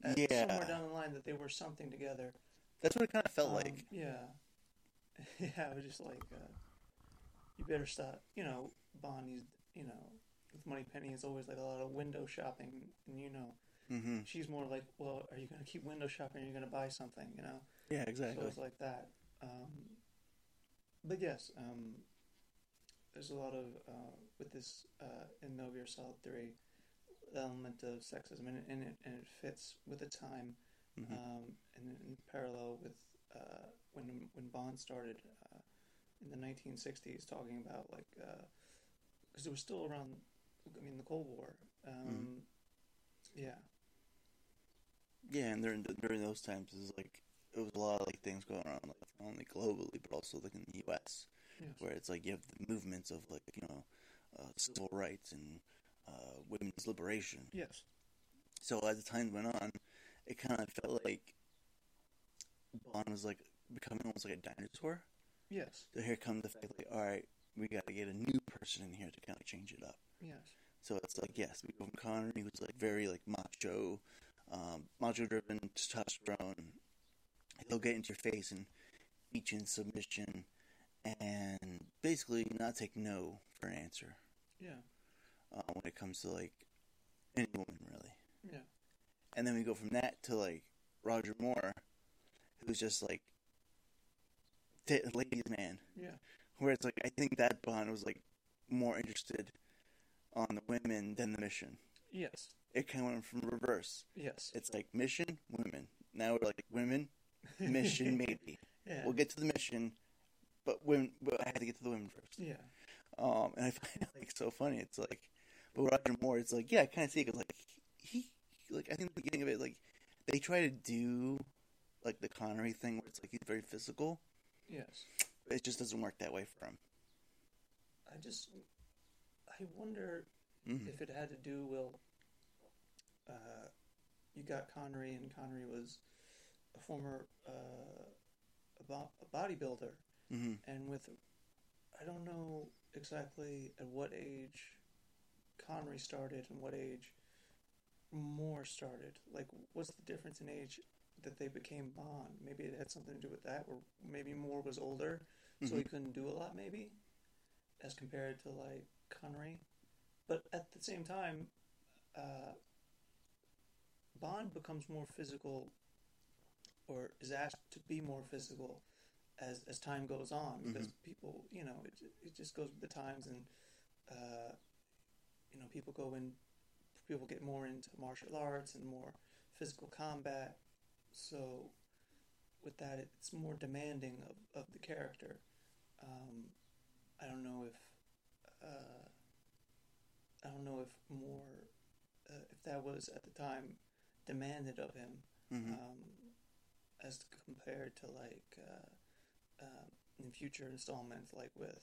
Uh, Yeah. somewhere down the line, that they were something together. That's what it kind of felt Um, like. yeah, [laughs] yeah. I was just like, uh, you better stop. You know, Bond. He's you know, with Moneypenny, is always like a lot of window shopping, and you know, hmm she's more like, well, are you going to keep window shopping? Or are you going to buy something? You know. Yeah, So exactly. it's like that. Um, but yes, um, there's a lot of uh, with this uh, in Metal Gear Solid Three element of sexism, and, it- and it and it fits with the time, Mhm. um, and in parallel with uh, when when Bond started uh, in the 1960s, talking about like because it was still around. I mean, the Cold War. Um, Yeah, Yeah, and during during those times, it was like it was a lot of like things going on, like not only globally but also like in the U.S., yes. where it's like you have the movements of like you know uh, civil rights and uh, women's liberation. yes, So as the time went on, it kind of felt like Bond was like becoming almost like a dinosaur. yes, So here comes the fact like, all right, we got to get a new person in here to kind of change it up. Yes, So it's like yes, we go from Connery, who's like very like macho, um, macho driven, testosterone. He'll get into your face and beat you in submission, and basically not take no for an answer. Yeah, uh, when it comes to like any woman really. yeah, And then we go from that to like Roger Moore, who's just like t- ladies man, yeah, where it's like I think that Bond was like more interested on the women than the mission. yes, It kind of went from reverse. yes. It's like mission, women. Now we're like women, mission, [laughs] maybe. Yeah. We'll get to the mission, but women. But I had to get to the women first. Yeah. Um, and I find it like so funny. It's like, but Roger Moore, it's like, yeah, I kind of see it 'cause, like he, like I think the beginning of it, like they try to do like the Connery thing where it's like he's very physical, Yes. it just doesn't work that way for him. I just, I wonder Mhm. if it had to do with, uh, you got Connery, and Connery was a former uh, bo- a bodybuilder, hmm and with I don't know exactly at what age Connery started and what age Moore started. Like, what's the difference in age that they became Bond? Maybe it had something to do with that, or maybe Moore was older, so he couldn't do a lot, maybe, as compared to like Connery. But at the same time, uh, Bond becomes more physical, or is asked to be more physical as as time goes on because people, you know, it it just goes with the times, and uh, you know, people go in, people get more into martial arts and more physical combat. So, with that, it's more demanding of, of the character. Um, I don't know if uh, I don't know if Moore uh, if that was at the time demanded of him hmm um, as compared to like uh, uh, in future installments, like with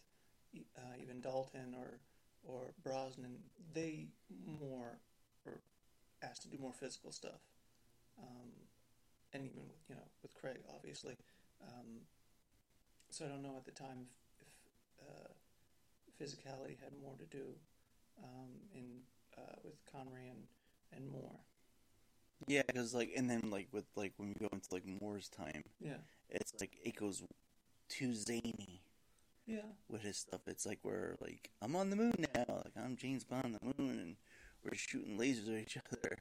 uh, even Dalton or or Brosnan, they more were asked to do more physical stuff, um, and even with, you know with Craig, obviously. Um, so I don't know at the time if, if uh, physicality had more to do um, in uh, with Connery and and Moore. Yeah, because like, and then like with like when we go into like Moore's time, Yeah, it's like it goes too zany yeah, with his stuff. It's like we're like I'm on the moon now, like I'm James Bond on the moon, and we're shooting lasers at each other.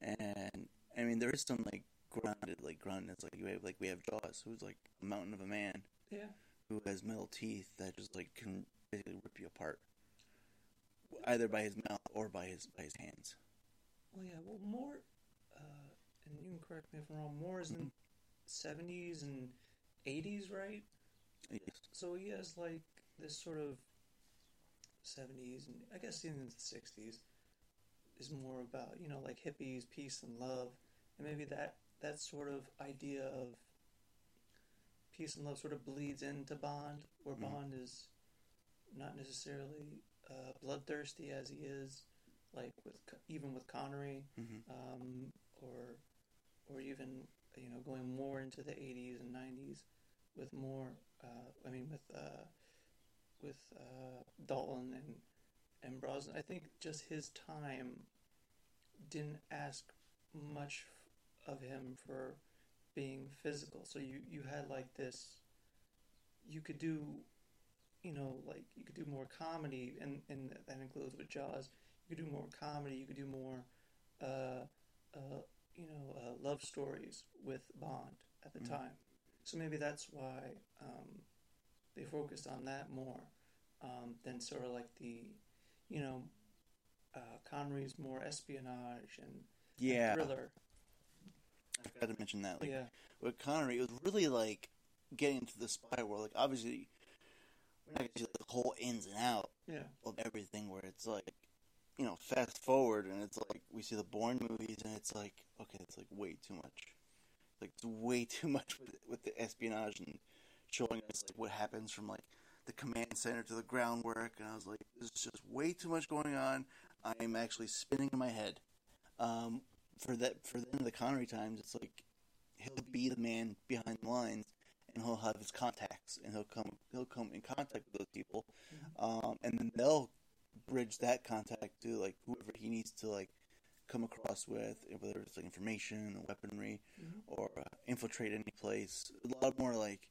And I mean, there is some like grounded, like grounded. It's like you have like we have Jaws, who's like a mountain of a man yeah. who has metal teeth that just like can basically rip you apart, either by his mouth or by his by his hands. Well, yeah. Well, Moore, uh, and you can correct me if I'm wrong. Moore is in seventies and eighties, right? Yes. So he has like this sort of seventies, and I guess even the sixties is more about you know like hippies, peace and love, and maybe that that sort of idea of peace and love sort of bleeds into Bond, where Mhm. Bond is not necessarily uh, bloodthirsty as he is, like with even with Connery, hmm um, or or even you know going more into the 80s and 90s with more uh, I mean with uh, with uh, Dalton and and Brosnan. I think just his time didn't ask much of him for being physical. So you you had like this you could do you know like you could do more comedy and and that includes with Jaws you could do more comedy you could do more uh, uh, you know, uh, love stories with Bond at the Mhm. time. So maybe that's why um, they focused on that more um, than sort of like the, you know, uh, Connery's more espionage and Yeah, thriller. I forgot to mention that. Like yeah, with Connery, it was really like getting into the spy world. Like obviously, we're not gonna see like, the whole ins and out yeah, of everything. Where it's like, you know, fast forward and it's like we see the Bourne movies and it's like, okay, it's like way too much. Like it's way [laughs] too much with with the espionage and showing us like what happens from like the command center to the groundwork. And I was like, there's just way too much going on. I'm actually spinning in my head. Um, for that, for then the Connery times, it's like he'll be the man behind the lines, and he'll have his contacts, and he'll come, he'll come in contact with those people, um, and then they'll bridge that contact to like whoever he needs to like come across with, whether it's like information or weaponry, Mhm. or uh, infiltrate any place. A lot more like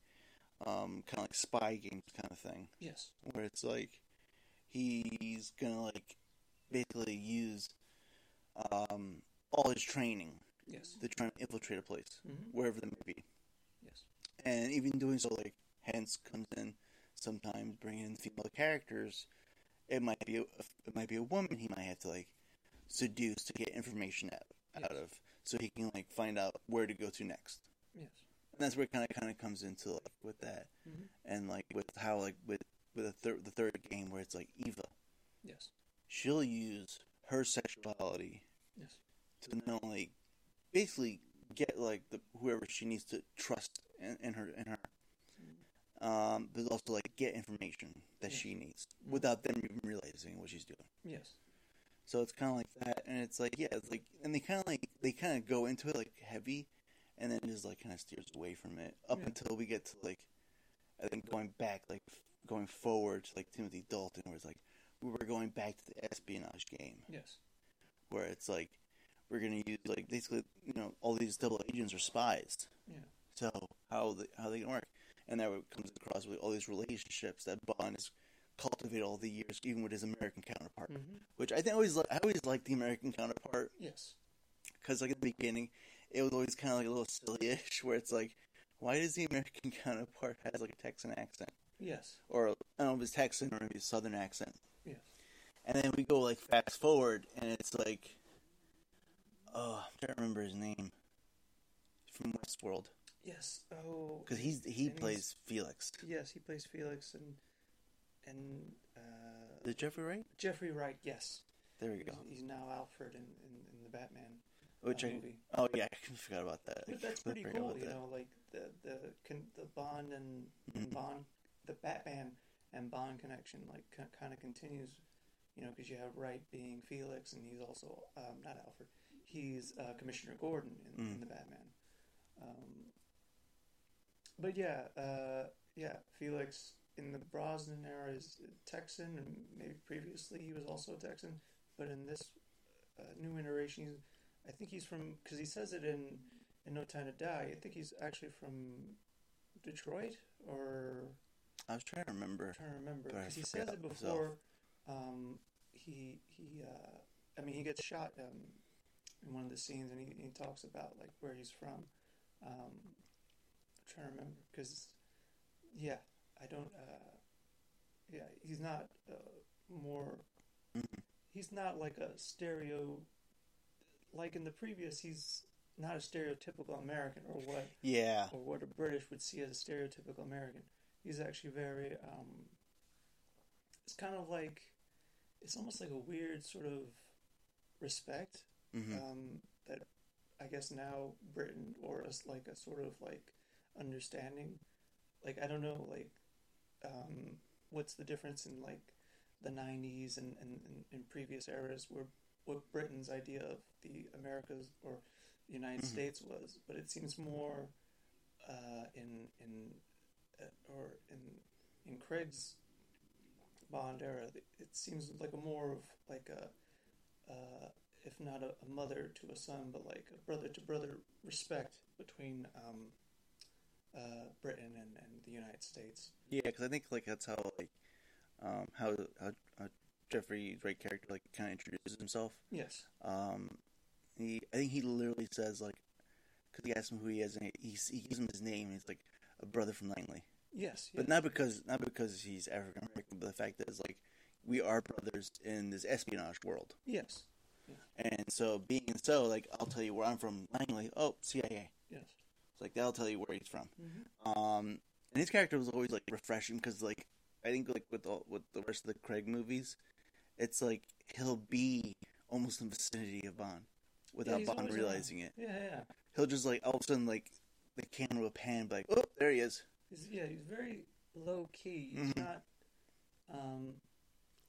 um, kind of like spy games kind of thing. Yes, where it's like he's gonna like basically use um, all his training yes, to try and infiltrate a place hmm wherever that may be, and even doing so, like hence comes in sometimes bringing in female characters. It might be a, it might be a woman he might have to like seduce to get information out, out of, so he can like find out where to go to next. yes, And that's where it kind of kind of comes into like with that, Mhm. and like with how like with with the third the third game where it's like Eva, yes, she'll use her sexuality yes, to not only basically get like the whoever she needs to trust in, in her in her, um, but also like get information that Yes. she needs Mhm. without them even realizing what she's doing. yes, So it's kind of like that, and it's like yeah, it's like and they kind of like they kind of go into it like heavy, and then just like kind of steers away from it up Yeah. until we get to like I think going back like going forward to like Timothy Dalton, where it's like we were going back to the espionage game, Yes. where it's like we're gonna use like basically you know all these double agents are spies. Yeah. So how they, how they gonna work? And that comes across with all these relationships that Bond has cultivated all the years, even with his American counterpart. Mm-hmm. Which I think I always I always liked the American counterpart Yes. because like at the beginning, it was always kind of like a little silly-ish, where it's like, why does the American [laughs] counterpart has like a Texan accent, Yes. or I don't know if it's Texan or maybe a Southern accent? Yes. And then we go like fast forward, and it's like, oh, I can't remember his name from Westworld Yes. Oh. because he's he and he's- plays Felix. Yes, he plays Felix and and uh, it Jeffrey Wright? Jeffrey Wright. Yes. There we He's, go. he's now Alfred in, in, in the Batman Which uh, I movie. oh yeah, I [laughs] forgot about that. But that's [laughs] pretty cool, you that. know, like the the con- the Bond and, Mhm. Bond, the Batman and Bond connection, like kind of continues, you know, because you have Wright being Felix, and he's also um, not Alfred, he's uh, Commissioner Gordon in, in Mm. the Batman. Um, but yeah, uh, yeah, Felix in the Brosnan era is Texan, and maybe previously he was also a Texan, but in this uh, new iteration, he's, I think he's from because he says it in in No Time to Die. I think he's actually from Detroit or I was trying to remember. I'm trying to remember because he says it before. Um, he he. Uh, I mean, he gets shot um, in one of the scenes, and he, he talks about like where he's from. Um, I'm trying to remember because, yeah, I don't. Uh, yeah, he's not uh, more. He's not like a stereo. Like in the previous, he's not a stereotypical American or what Yeah, or what a British would see as a stereotypical American. He's actually very. Um, it's kind of like, it's almost like a weird sort of respect hmm um, that I guess now Britain or us like a sort of like understanding. Like I don't know, like um, what's the difference in like the '90s and and, and in previous eras where what Britain's idea of the Americas or the United Mhm. States was, but it seems more uh, in in uh, or in in Craig's Bond era. It seems like a more of like a uh, if not a, a mother to a son, but like a brother to brother respect between um, uh, Britain and, and the United States. yeah, because I think like that's how like um how how, how Jeffrey Wright character like kind of introduces himself. Yes. Um, he I think he literally says like because he asks him who he is and he he gives him his name. He's like a brother from Langley, Yes. but not because not because he's African American, but the fact that it's like we are brothers in this espionage world. Yes. And so, being so, like, I'll tell you where I'm from, Langley. Oh, CIA. Yes. It's like that'll tell you where he's from. Mhm. Um, and his character was always like refreshing because, like, I think like with all, with the rest of the Craig movies, it's like he'll be almost in the vicinity of Bond without he's Bond realizing it. Yeah, yeah. He'll just like all of a sudden like the camera will pan, like, oh, there he is. He's, yeah, he's very low key. He's Mhm. not um,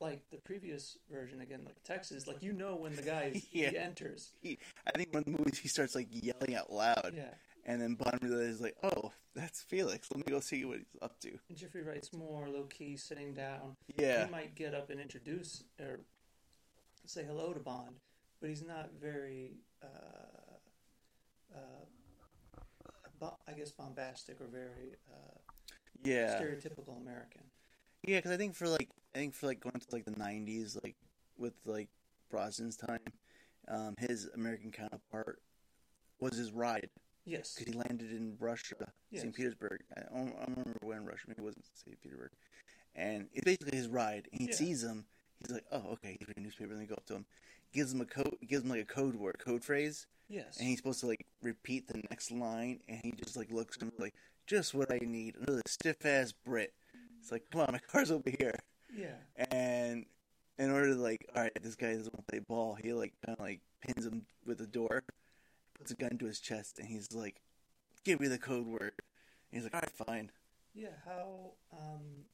like the previous version again, like Texas. Like you know when the guy [laughs] Yeah. he enters. He, I think one of the movies he starts like yelling out loud, Yeah. and then Bond realizes like, oh, that's Felix. Let me go see what he's up to. And Jeffrey Wright's more low key, sitting down. Yeah. He might get up and introduce or say hello to Bond, but he's not very, uh, uh, I guess, bombastic or very uh, Yeah. stereotypical American. Yeah, because I think for like I think for like going to like the '90s, like with like Brosnan's time, um, his American counterpart was his ride Yes. because he landed in Russia, Yes. St. Petersburg. I don't, I don't remember when Russia, maybe it wasn't St. Petersburg. And it's basically his ride. And he Yeah. sees him. He's like, "Oh, okay." He's reading a newspaper. And they go up to him, gives him a code, gives him like a code word, code phrase, Yes. and he's supposed to like repeat the next line. And he just like looks at him like, "Just what I need." Another stiff ass Brit. It's like, "Come on, my car's over here." Yeah. And in order to like, all right, this guy doesn't want to play ball. He like kind of like pins him with a door, puts a gun to his chest, and he's like, "Give me the code word." And he's like, "All right, fine." Yeah, how um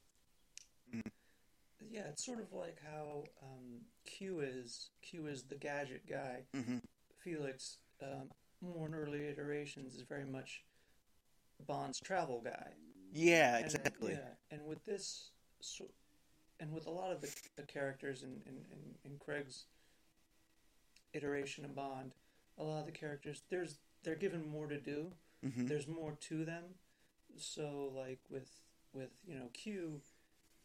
Mhm. yeah, it's sort of like how um Q is Q is the gadget guy. hmm Felix um more in early iterations is very much Bond's travel guy. Yeah, And, exactly. yeah, and with this, so, and with a lot of the, the characters in, in, in, Craig's iteration of Bond, a lot of the characters there's they're given more to do. hmm There's more to them. So like with with you know Q,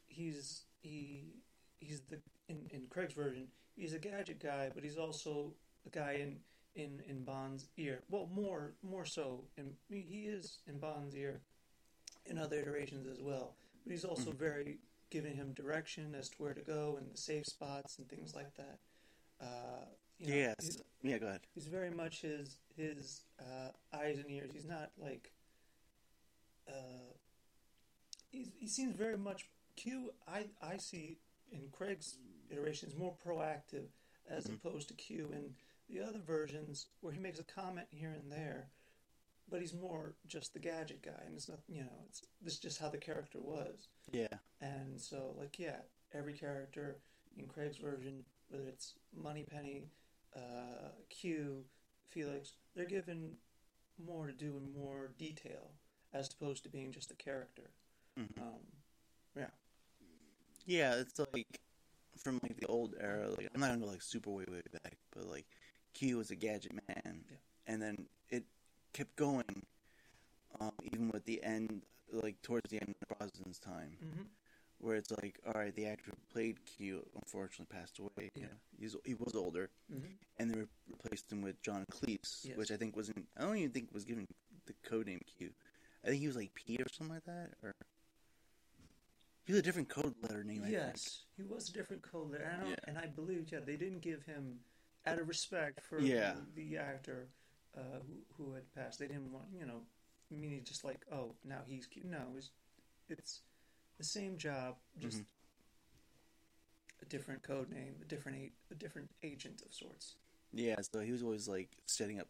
he's he he's the in, in Craig's version he's a gadget guy, but he's also a guy in in in Bond's ear. Well, more more so, in, he is in Bond's ear in other iterations as well. But he's also very giving him direction as to where to go and the safe spots and things like that. Uh, you know, yes. Yeah, go ahead. he's very much his his uh, eyes and ears. He's not like uh, he seems very much Q. I I see in Craig's iterations more proactive as opposed to Q in the other versions where he makes a comment here and there, but he's more just the gadget guy, and it's not you know it's this is just how the character was. Yeah. And so, like, yeah, every character in Craig's version, whether it's Moneypenny, uh, Q, Felix, they're given more to do and more detail as opposed to being just a character. Mhm. Um, yeah. Yeah, it's like from like the old era. Like I'm not gonna go like super way way back, but like Q was a gadget man, Yeah. and then kept going, um, even with the end, like towards the end of Brosnan's time, Mm-hmm. where it's like, all right, the actor who played Q unfortunately passed away. You Yeah. know, he's he was older, Mm-hmm. and they replaced him with John Cleese, Yes. which I think wasn't. I don't even think was given the code name Q. I think he was like P or something like that, or he was a different code letter name. Yes, he was a different code there, and I, Yeah. and I believe yeah they didn't give him out of respect for Yeah. the actor uh, who who had passed. They didn't want you know, I mean, he's just like oh now he's cute. No, it's it's the same job, just Mhm. a different code name, a different a, different agent of sorts. Yeah, so he was always like setting up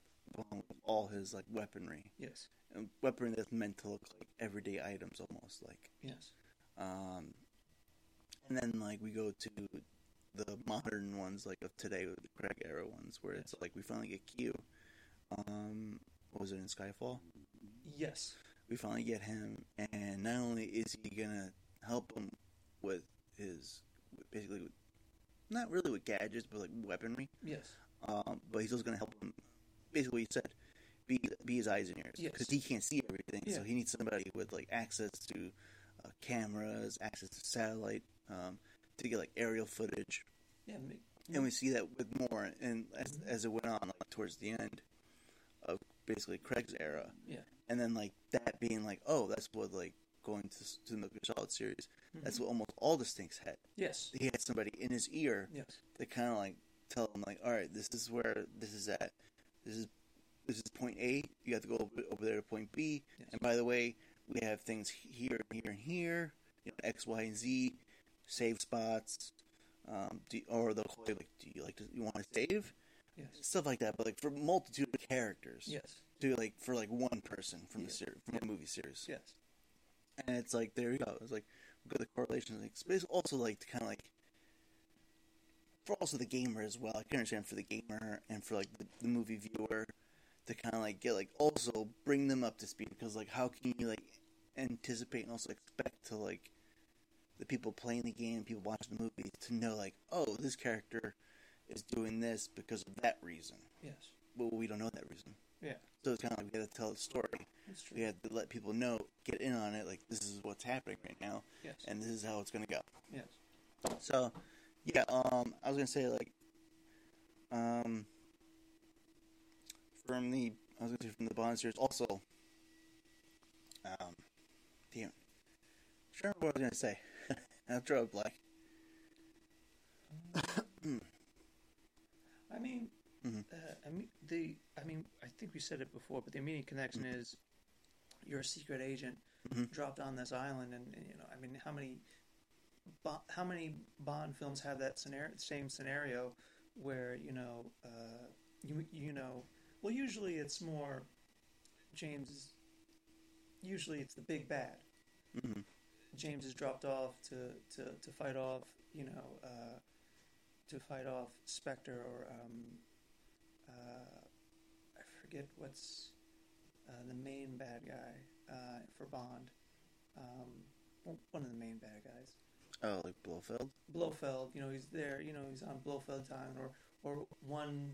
all his like weaponry, Yes, and weaponry that's meant to look like everyday items, almost like. yes, Um, and then like we go to the modern ones, like of today, with the Craig era ones, where it's like we finally get Q. Um, what was it in Skyfall? yes, We finally get him, and not only is he gonna help him with his basically, with, not really with gadgets, but like weaponry. yes, um, but he's also going to help him. Basically, what he said, be be his eyes and ears Yes. because he can't see everything. So he needs somebody with like access to uh, cameras, access to satellite, um, to get like aerial footage. yeah. ma- And we see that with more, and as, Mm-hmm. as it went on, like towards the end basically Craig's era, Yeah. and then like that being like, oh, that's what like going to, to the Metal Gear Solid series. That's Mm-hmm. what almost all the stinks had. Yes, He had somebody in his ear yes, they kind of like tell him like, all right, this is where this is at. This is this is point A. You have to go over, over there to point B. Yes. And by the way, we have things here, here, and here. You know, X, Y, and Z. Save spots. Um, do, or they'll call you like, do you like to you want to save yes, stuff like that? But like for multitude of characters. yes, To like for like one person from Yeah. the series, from a movie series. yes. And it's like there you go. It's like we've got the correlation. Like, but it's also like to kind of like for also the gamer as well. I can understand for the gamer and for like the, the movie viewer to kind of like get like also bring them up to speed because like how can you like anticipate and also expect to like the people playing the game, people watching the movie to know like oh this character is doing this because of that reason. yes. Well, we don't know that reason. Yeah, So it's kind of like we have to tell the story. that's true. We have to let people know, get in on it. Like this is what's happening right now, Yes, and this is how it's gonna go. yes, So, yeah, um, I was gonna say like, um, from the I was gonna say from the Bond series also. Um, damn, sure what I was gonna say. I'll draw a blank. I mean, Mhm. uh, I mean the. I mean, I think we said it before, but the immediate connection is you're a secret agent Mhm. dropped on this island, and, and, you know, I mean, how many, Bo- how many Bond films have that scenario, same scenario, where you know, uh, you you know, well, usually it's more James. is Usually, it's the big bad. hmm James is dropped off to, to, to fight off, you know, uh, to fight off Spectre or um, uh, I forget what's uh, the main bad guy uh, for Bond. Um, one of the main bad guys. Oh, like Blofeld. Blofeld, you know, he's there, you know, he's on Blofeld's island or or one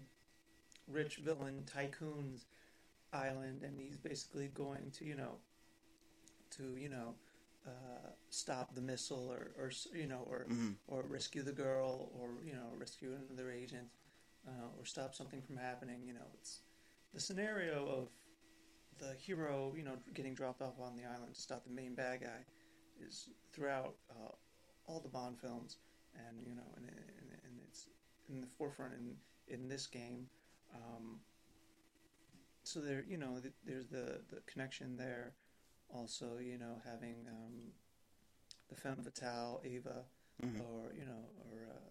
rich villain tycoon's island, and he's basically going to, you know, to you know, uh, stop the missile or or you know or Mhm. or rescue the girl or you know rescue another agent uh, or stop something from happening. You know, it's the scenario of the hero, you know, getting dropped off on the island to stop the main bad guy is throughout uh, all the Bond films, and you know, and, and, and it's in the forefront in in this game. Um, so there, you know, th- there's the the connection there. Also, you know, having um, the femme fatale Ava, Mhm. or you know, or uh,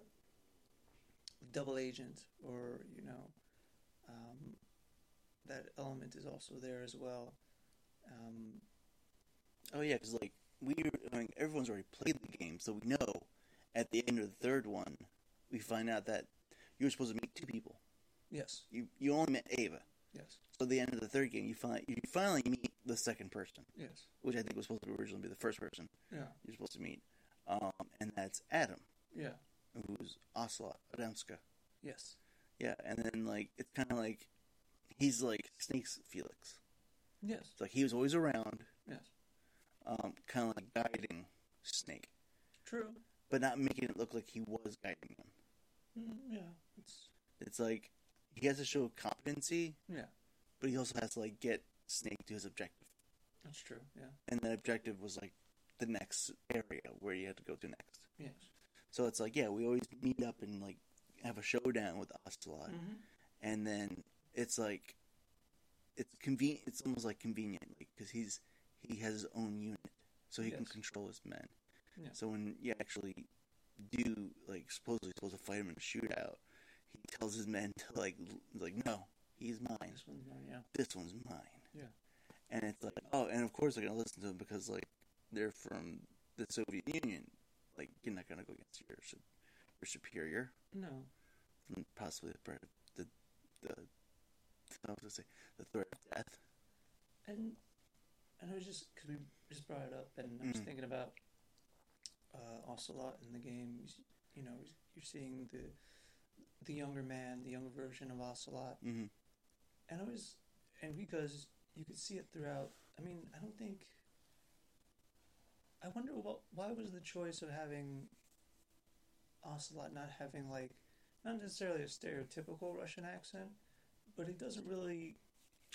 double agent, or you know, um, that element is also there as well. Um, Oh yeah, because like we, I mean, everyone's already played the game, so we know at the end of the third one, we find out that you were supposed to meet two people. yes, You you only met Ava. yes, So at the end of the third game, you find you finally meet the second person, yes, which I think was supposed to originally be the first person yeah, you're supposed to meet, um, and that's Adam, yeah, who's Ocelot Adamska. yes, Yeah, and then like it's kind of like he's like Snake's Felix. yes, It's like he was always around, yes. um, kind of like guiding Snake, True. but not making it look like he was guiding him. Mm, yeah, it's It's like he has to show competency, yeah, but he also has to like get Snake to his objective, that's true. Yeah, and the objective was like the next area where you had to go to next. yes. So it's like yeah, we always meet up and like have a showdown with Ocelot, Mm-hmm. and then it's like it's convenient. It's almost like convenient, like because he's he has his own unit, so he can control his men. Yeah. So when you actually do like supposedly supposed to fight him in a shootout, he tells his men to like like no, he's mine. This one's mine. Yeah, This one's mine. Yeah. And it's like oh, and of course they're gonna listen to them because like they're from the Soviet Union. Like you're not gonna go against your your superior no, from possibly the threat of- the the I was gonna say the threat of death. and and I was just because we just brought it up, and I was Mhm. thinking about uh, Ocelot in the game. You know, you're seeing the the younger man, the younger version of Ocelot, hmm and I was, and because you could see it throughout. I mean, I don't think. I wonder what why was the choice of having Ocelot not having like not necessarily a stereotypical Russian accent, but he doesn't really.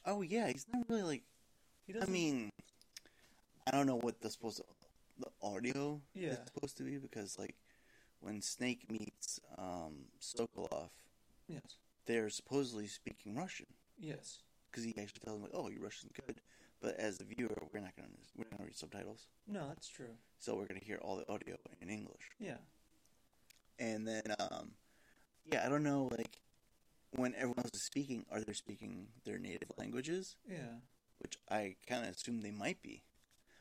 Oh yeah, he's not really like. He doesn't. mean, I don't know what the supposed to, the audio Yeah. is supposed to be because like when Snake meets um, Sokolov, yes, they're supposedly speaking Russian yes, because he actually tells them like, "Oh, your Russian's good," but as the viewer, we're not gonna we're not gonna read subtitles, no, that's true. so we're gonna hear all the audio in English. Yeah, And then, um, yeah, I don't know, like when everyone else is speaking, are they speaking their native languages? yeah, Which I kind of assume they might be,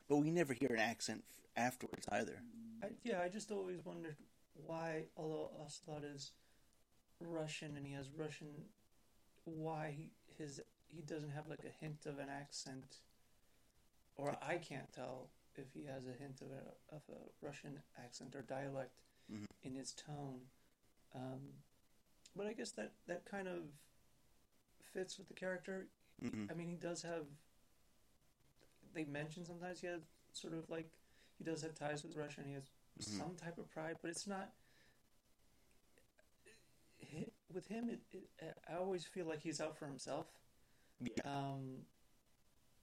but we never hear an accent f- afterwards either. I, yeah. I just always wondered why, although Ocelot is Russian and he has Russian, why his he doesn't have like a hint of an accent, or I can't tell if he has a hint of a of a Russian accent or dialect Mhm. in his tone. Um, but I guess that that kind of fits with the character. hmm I mean, he does have. They mention sometimes he has sort of like he does have ties with Russia and he has Mhm. some type of pride, but it's not. With him, it, it, I always feel like he's out for himself. Yeah. Um,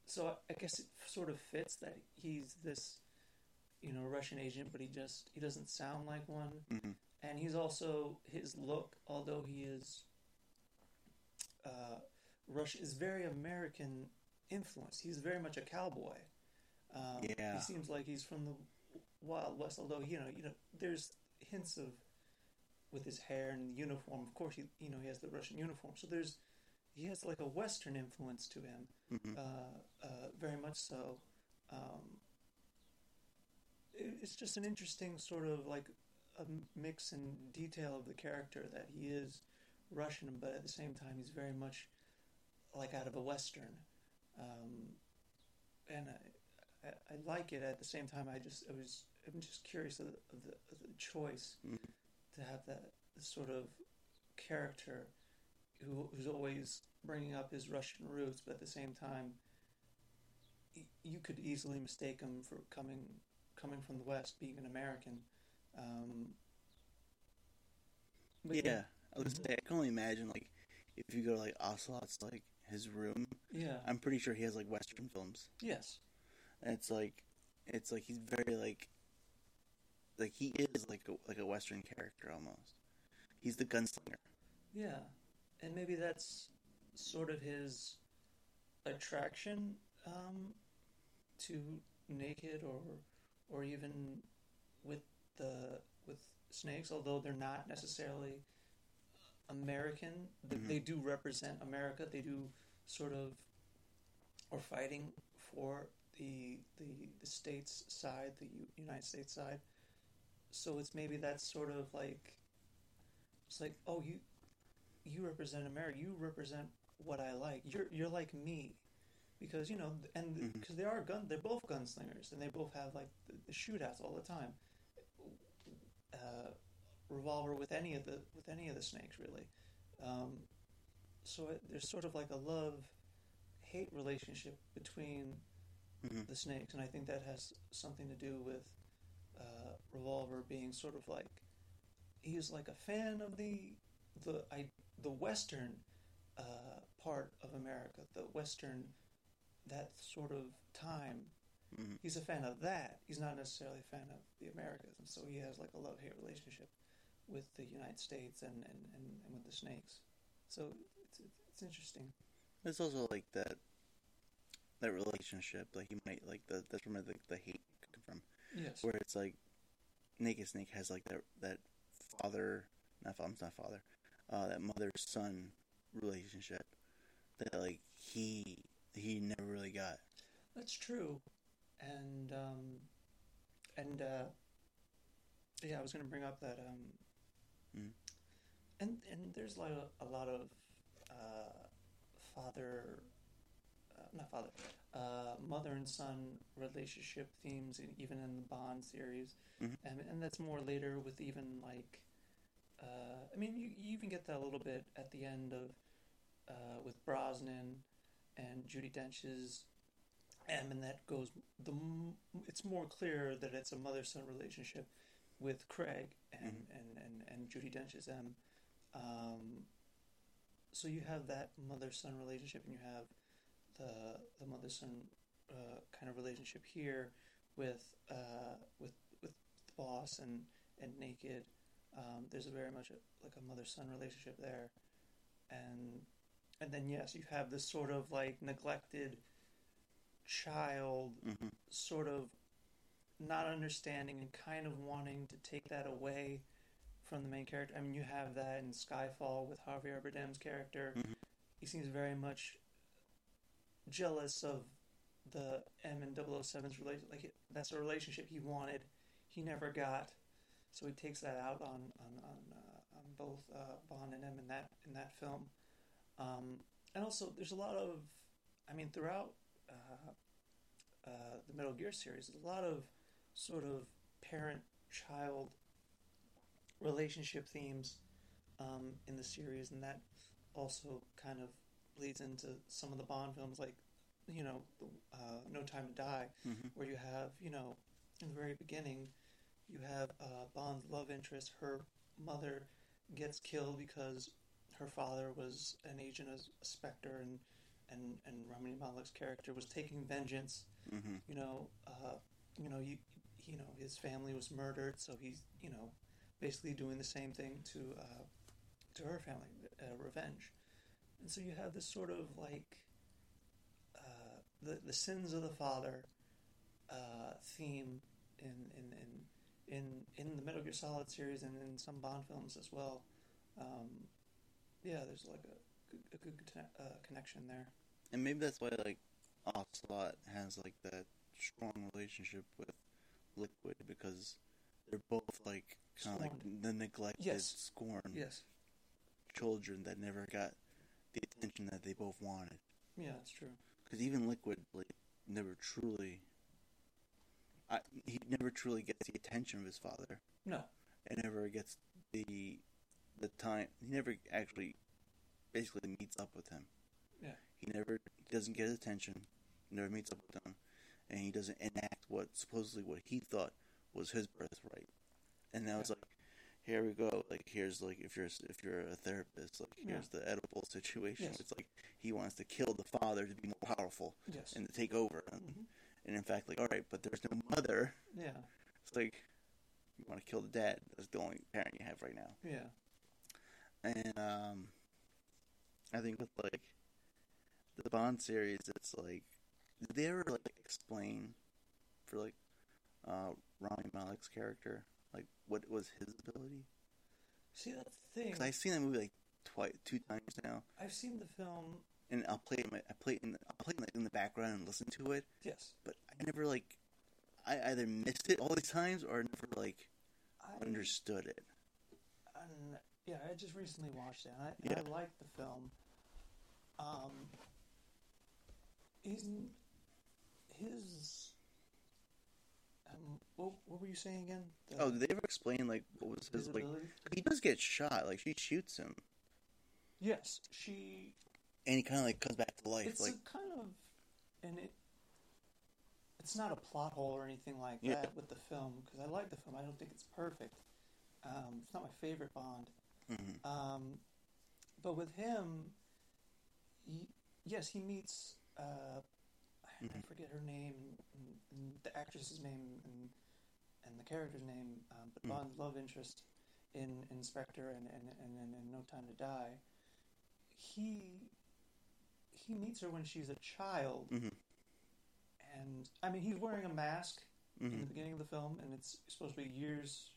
so I, guess it sort of fits that he's this, you know, Russian agent, but he just he doesn't sound like one hmm and he's also his look, although he is uh, Russian, is very American influence. He's very much a cowboy. Um, Yeah. he seems like he's from the Wild West. Although you know, you know, there's hints of with his hair and uniform. Of course, he you know he has the Russian uniform. So there's he has like a Western influence to him, hmm uh, uh, very much so. Um, it, it's just an interesting sort of like a mix and detail of the character that he is Russian, but at the same time he's very much like out of a western, um, and I, I, I like it. At the same time, I just I was I'm just curious of the, of the, of the choice Mhm. to have that sort of character who, who's always bringing up his Russian roots, but at the same time, you could easily mistake him for coming coming from the West, being an American. Um, but yeah, I was Mhm. say I can only imagine like if you go to like Ocelot's like his room. yeah, I'm pretty sure he has like Western films. yes, And it's like it's like he's very like like he is like a, like a Western character almost. He's the gunslinger. yeah, and maybe that's sort of his attraction um, to naked or or even with the with snakes, although they're not necessarily American. Mhm. They do represent America. They do sort of are fighting for the the the states side, the U- United States side. So it's maybe that's sort of like it's like oh you you represent America. You represent what I like. You're you're like me. Because you know, and Mhm. because they are gun, they're both gunslingers, and they both have like the, the shootouts all the time. Uh, revolver with any of the with any of the snakes really. Um, so it, there's sort of like a love hate relationship between Mhm. the snakes, and I think that has something to do with uh, Revolver being sort of like he's like a fan of the the I, the Western uh, part of America, the Western that sort of time. Mhm. He's a fan of that. He's not necessarily a fan of the Americas, and so he has like a love hate relationship with the United States and, and, and, and with the snakes. So it's, it's interesting. There's also like that that relationship like he might like the that's where the, the hate come from. Yes. Where it's like Naked Snake has like that that father not father not father uh, that mother son relationship that like he he never really got. That's true, and um, and uh, yeah, I was going to bring up that um, Mm. and and there's like a, a lot of uh, father, uh, not father, uh, mother and son relationship themes, in, even in the Bond series, Mhm. and and that's more later with even like, uh, I mean, you you even get that a little bit at the end of uh, with Brosnan and Judi Dench's M, and that goes the it's more clear that it's a mother son relationship with Craig and and, and and Judi Dench's M. Um, so you have that mother son relationship, and you have the the mother son uh, kind of relationship here with uh, with with the boss and and naked. Um, there's a very much a, like a mother son relationship there, and and then yes, you have this sort of like neglected child Mm-hmm. sort of not understanding and kind of wanting to take that away from the main character. I mean, you have that in Skyfall with Javier Bardem's character. Mhm. He seems very much jealous of the M and 007's relationship. Like, that's a relationship he wanted, he never got. So he takes that out on on on, uh, on both uh, Bond and M in that in that film. Um, and also, there's a lot of, I mean, throughout uh, uh, the Metal Gear series, there's a lot of sort of parent-child relationship themes um, in the series, and that also kind of leads into some of the Bond films, like you know, uh, No Time to Die, Mm-hmm. where you have you know, in the very beginning, you have uh, Bond's love interest. Her mother gets killed because her father was an agent of Spectre, and and and Rami Malek's character was taking vengeance. Mm-hmm. You know, uh, you know, you you know, his family was murdered, so he's you know, basically doing the same thing to uh, to her family, uh, revenge. And so you have this sort of like uh, the the sins of the father uh, theme in in, in in in the Metal Gear Solid series and in some Bond films as well. Um, yeah, there's like a good, a good uh, connection there. And maybe that's why like Ocelot has like that strong relationship with Liquid because they're both like kind of like the neglected, Yes. scorned Yes. children that never got the attention that they both wanted. Yeah, that's true. Because even Liquid like never truly, I, he never truly gets the attention of his father, No. and never gets the the time. He never actually basically meets up with him. Yeah. He never he doesn't get his attention, never meets up with him, and he doesn't enact what supposedly what he thought was his birthright. And now it's like, here we go. Like here's like if you're if you're a therapist, like Yeah. here's the Oedipal situation. Yes. It's like he wants to kill the father to be more powerful Yes. and to take over. And, Mhm. And in fact, like all right, but there's no mother. Yeah. It's like you want to kill the dad. That's the only parent you have right now. Yeah. And um, I think with like the Bond series, it's like did they ever like explain for like uh, Rami Malek's character like what was his ability? See, that's the thing. Because I've seen that movie like twice, two times now, I've seen the film. And I'll play it. in my- I play it in. I'll play it like, in the background and listen to it, Yes. but I never like. I either missed it all these times or never like I understood it. And yeah, I just recently watched it. And I, Yeah. and I liked the film. Um, isn't his? Um, what, what were you saying again? The- Oh, did they ever explain like what was his his like? He does get shot. Like she shoots him, Yes, she. And he kind of like comes back to life. It's like a kind of, and it. It's not a plot hole or anything like Yeah. that with the film because I like the film. I don't think it's perfect. Um, it's not my favorite Bond. mhm. Um, but with him, he, yes, he meets. Uh, I, I forget her name, and, and the actress's name, and and the character's name. Um, but Mhm. Bond's love interest in Spectre and and, and, and, and No Time to Die. He he meets her when she's a child, Mhm. and I mean he's wearing a mask in the beginning of the film, and it's supposed to be years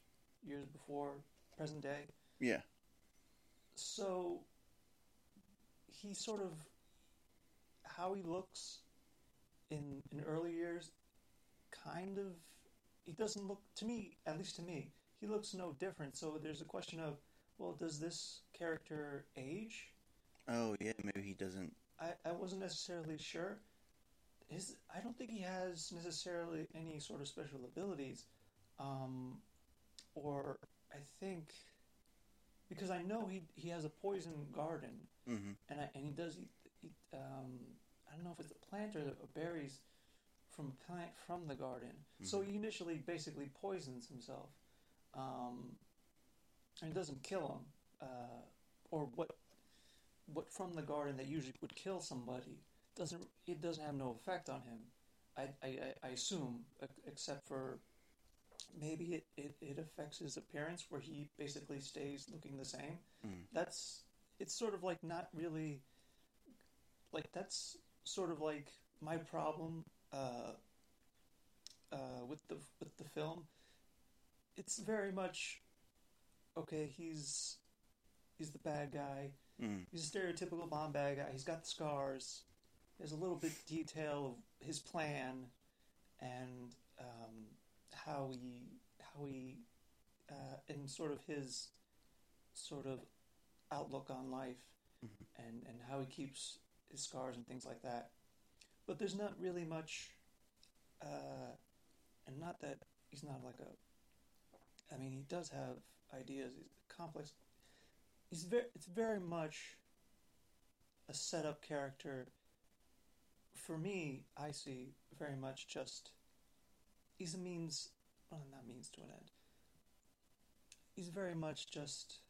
years before present day. yeah, So he sort of how he looks in in early years kind of he doesn't look to me at least to me he looks no different so there's a question of well does this character age oh yeah, maybe he doesn't. I, I wasn't necessarily sure. His I don't think he has necessarily any sort of special abilities um, or I think because I know he he has a poison garden. Hmm and I, and he does eat, eat um, I don't know if it's a plant or, berries from a plant from the garden. So he initially basically poisons himself, um, and it doesn't kill him, uh, or what what from the garden that usually would kill somebody doesn't it doesn't have no effect on him. I I, I- I assume, except for maybe it, it, it affects his appearance where he basically stays looking the same. Mm. That's it's sort of like not really like that's sort of like my problem uh, uh, with the with the film. It's very much okay. He's he's the bad guy. Mm. He's a stereotypical Bond bad guy. He's got the scars. There's a little bit detail of his plan and um, how he how he uh, and sort of his sort of outlook on life Mhm. and and how he keeps his scars and things like that. But there's not really much, uh, and not that he's not like a. I mean, he does have ideas. He's a complex. He's very. It's very much a setup character. For me, I see very much just. He's a means. Well, not means to an end. He's very much just.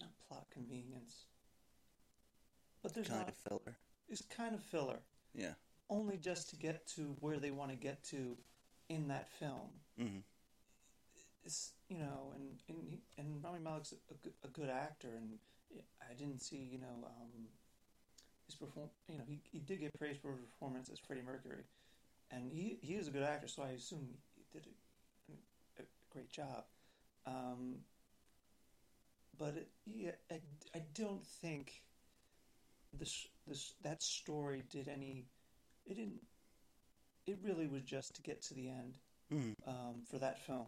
Not plot convenience. But there's Kind of not. a filler. It's kind of filler Yeah. only just to get to where they want to get to in that film. hmm You know, and and he- and Rami Malek's a, good, a good actor, and I didn't see you know um, his perform. You know, he he did get praised for his performance as Freddie Mercury, and he he is a good actor, so I assume he did a, a great job. Um, but it, yeah, I, I don't think this this that story did any. It didn't. It really was just to get to the end hmm um, for that film.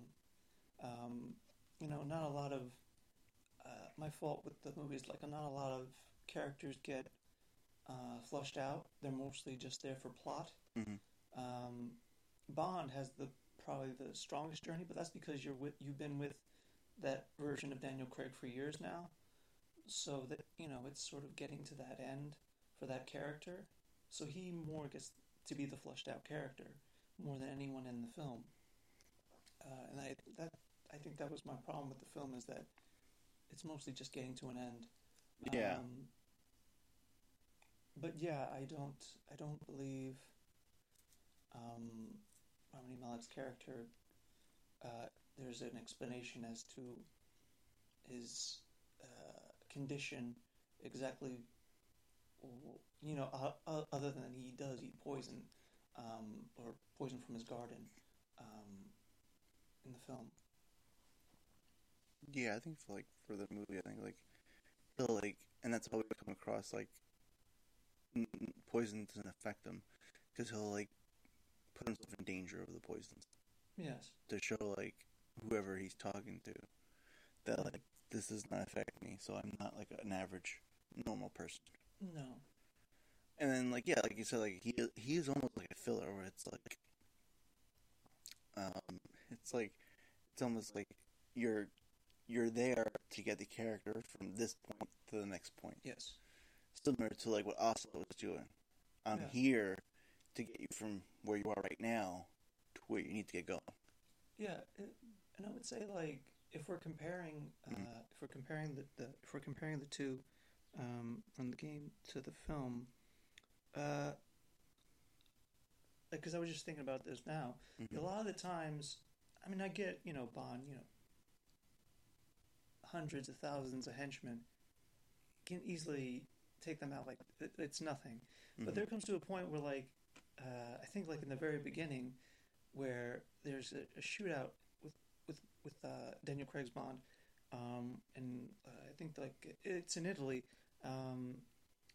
Um, you know, not a lot of uh, my fault with the movies. Like, not a lot of characters get uh, flushed out. They're mostly just there for plot. Mhm. Um, Bond has the probably the strongest journey, but that's because you're with you've been with that version of Daniel Craig for years now. So that you know it's sort of getting to that end for that character. So he more gets to be the flushed out character more than anyone in the film. Uh, and I that I think that was my problem with the film is that it's mostly just getting to an end. Yeah. Um, but yeah, I don't I don't believe um, Rami Malek's character. Uh, there's an explanation as to his uh, condition exactly. You know, uh, other than he does eat poison, um, or poison from his garden, um, in the film. Yeah, I think for like for the movie, I think like he'll like, and that's how we come across like n- poison doesn't affect him because he'll like put himself in danger of the poisons Yes. to show like whoever he's talking to that like this does not affect me, so I'm not like an average normal person. No. And then like yeah, like you said, like he he is almost like a filler where it's like um it's like it's almost like you're you're there to get the character from this point to the next point. Yes. Similar to like what Ocelot was doing. I'm Yeah. here to get you from where you are right now to where you need to get going. Yeah, and I would say like if we're comparing, uh, Mhm. if we're comparing the, the if we're comparing the two um, from the game to the film, uh, because I was just thinking about this now. Mhm. A lot of the times, I mean, I get you know Bond, you know, hundreds of thousands of henchmen can easily take them out like it's nothing. But Mhm. there comes to a point where, like, uh, I think, like in the very beginning, where there's a, a shootout with with with uh, Daniel Craig's Bond, um, and uh, I think like it's in Italy, um,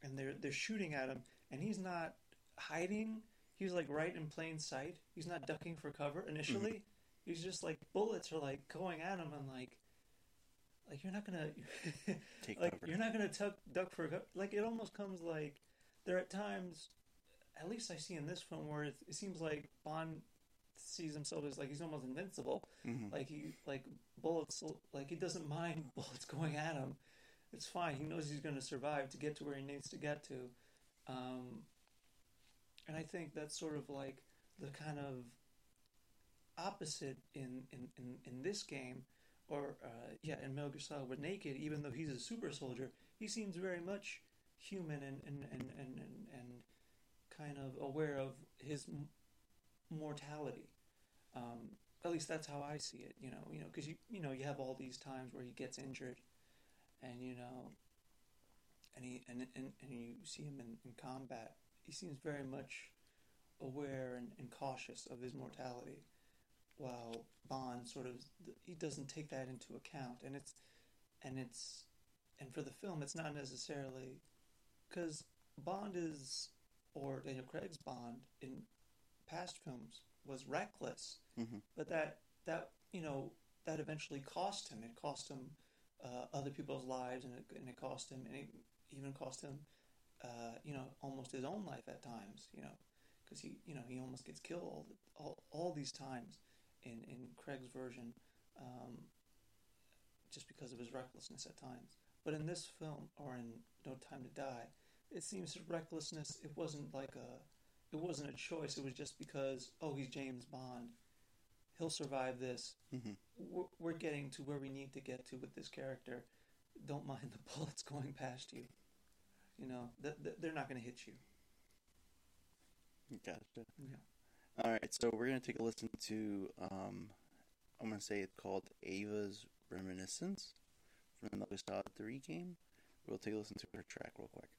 and they're they're shooting at him, and he's not hiding. He's like right in plain sight. He's not ducking for cover initially. He's just like bullets are like going at him, and like like you're not gonna [laughs] Take like cover. you're not gonna tuck, duck for co- like it almost comes like there are times at least I see in this film where it, it seems like Bond sees himself as like he's almost invincible Mhm. like he like bullets like he doesn't mind [laughs] bullets going at him it's fine he knows he's going to survive to get to where he needs to get to um, and I think that's sort of like the kind of opposite in in, in, in this game or uh, yeah in Metal Solid with Naked even though he's a super soldier he seems very much human and and, and, and, and, and kind of aware of his m- mortality. Um, at least that's how I see it you know you know because you you know you have all these times where he gets injured and you know and he and and, and you see him in, in combat. He seems very much aware and, and cautious of his mortality while Bond sort of he doesn't take that into account. And it's and it's and for the film it's not necessarily because Bond is or Daniel Craig's Bond in past films was reckless. Mhm. but that that you know that eventually cost him. It cost him uh, other people's lives and it, and it cost him and it even cost him uh, you know almost his own life at times you know because he you know he almost gets killed all, the, all, all these times in, in Craig's version um, just because of his recklessness at times. But in this film or in No Time to Die it seems his recklessness it wasn't like a it wasn't a choice. It was just because oh he's James Bond. He'll survive this. Mhm. we're, we're getting to where we need to get to with this character. Don't mind the [laughs] bullets going past you. You know th- th- they're not going to hit you. Gotcha. yeah All right, so we're gonna take a listen to um, I'm gonna say it's called Ava's Reminiscence from the Metal Solid 3 game. We'll take a listen to her track real quick.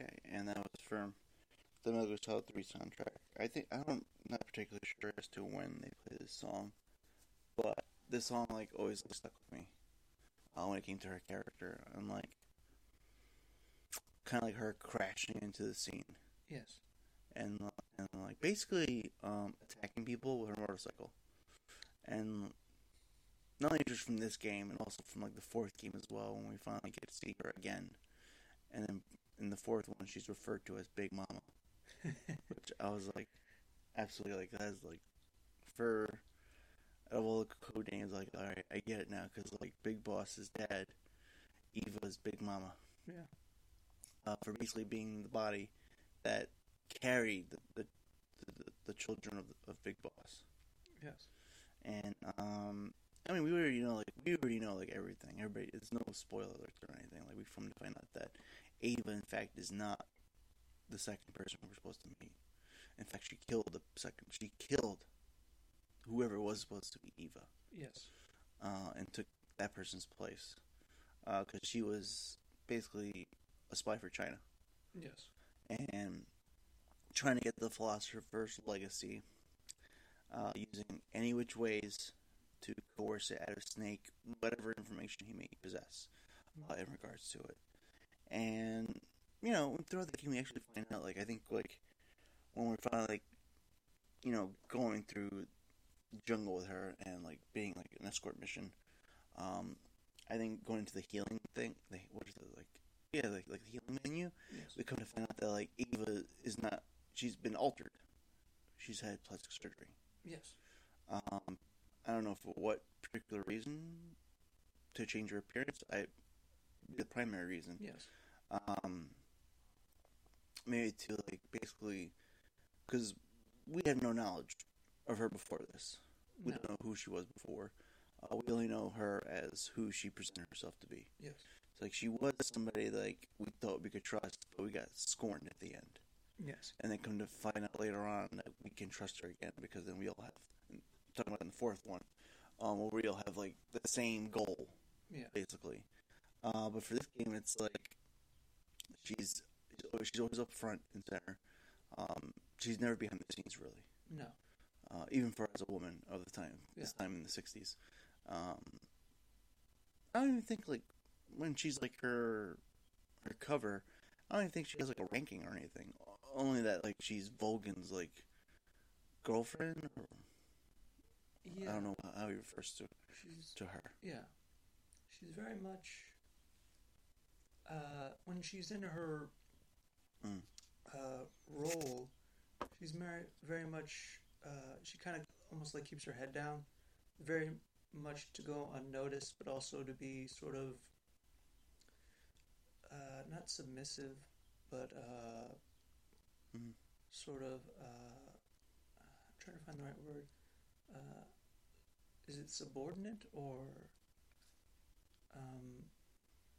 Okay, and that was from the Metal Gear Solid 3 soundtrack. I think I don't not particularly sure as to when they played this song, but this song like always like, stuck with me. Uh, when it came to her character, and like kind of like her crashing into the scene Yes. and and like basically um, attacking people with her motorcycle, and not only just from this game, and also from like the fourth game as well, when we finally get to see her again, and then in the fourth one, she's referred to as Big Mama, [laughs] which I was like, absolutely like that is like for out of all the code names, like all right, I get it now because like Big Boss is dead, Eva's Big Mama, Yeah. uh, for basically being the body that carried the the, the, the children of, of Big Boss. Yes. And um, I mean, we already know like we already know like everything. Everybody, it's no spoiler alerts or anything. Like we to find out that Ava, in fact, is not the second person we're supposed to meet. In fact, she killed the second. She killed whoever was supposed to be Eva, Yes. uh, and took that person's place because she was basically a spy for China Yes. and trying to get the philosopher's legacy uh, using any which ways to coerce it out of Snake, whatever information he may possess uh, in regards to it. And you know, throughout the game, we actually find out. Like, I think like when we're finally like, you know, going through the jungle with her and like being like an escort mission. Um, I think going into the healing thing, the, what is it like? Yeah, like like the healing menu Yes. we come to find out that like Eva is not she's been altered. She's had plastic surgery. Yes. Um, I don't know for what particular reason to change her appearance. I the primary reason. Yes. Um, maybe to like basically because we had no knowledge of her before this. We No. don't know who she was before. Uh, we only know her as who she presented herself to be. Yes. It's like she was somebody like we thought we could trust, but we got scorned at the end. Yes. and then come to find out later on that we can trust her again because then we all have talking about in the fourth one, um, where we all have like the same goal Yeah. basically. Uh, but for this game, it's like she's she's always, up front and center. Um, she's never behind the scenes really, No. uh, even for as a woman of the time. This time in the '60s, um, I don't even think like when she's like her her cover. I don't even think she has like a ranking or anything. Only that like she's Volgin's like girlfriend. Or, Yeah. I don't know how he refers to She's to her. yeah. She's very much uh, when she's in her Mm. uh, role. She's very very much. Uh, she kind of almost like keeps her head down, very much to go unnoticed, but also to be sort of uh, not submissive, but uh, Mhm. sort of. Uh, I'm trying to find the right word. Uh, is it subordinate or? Um,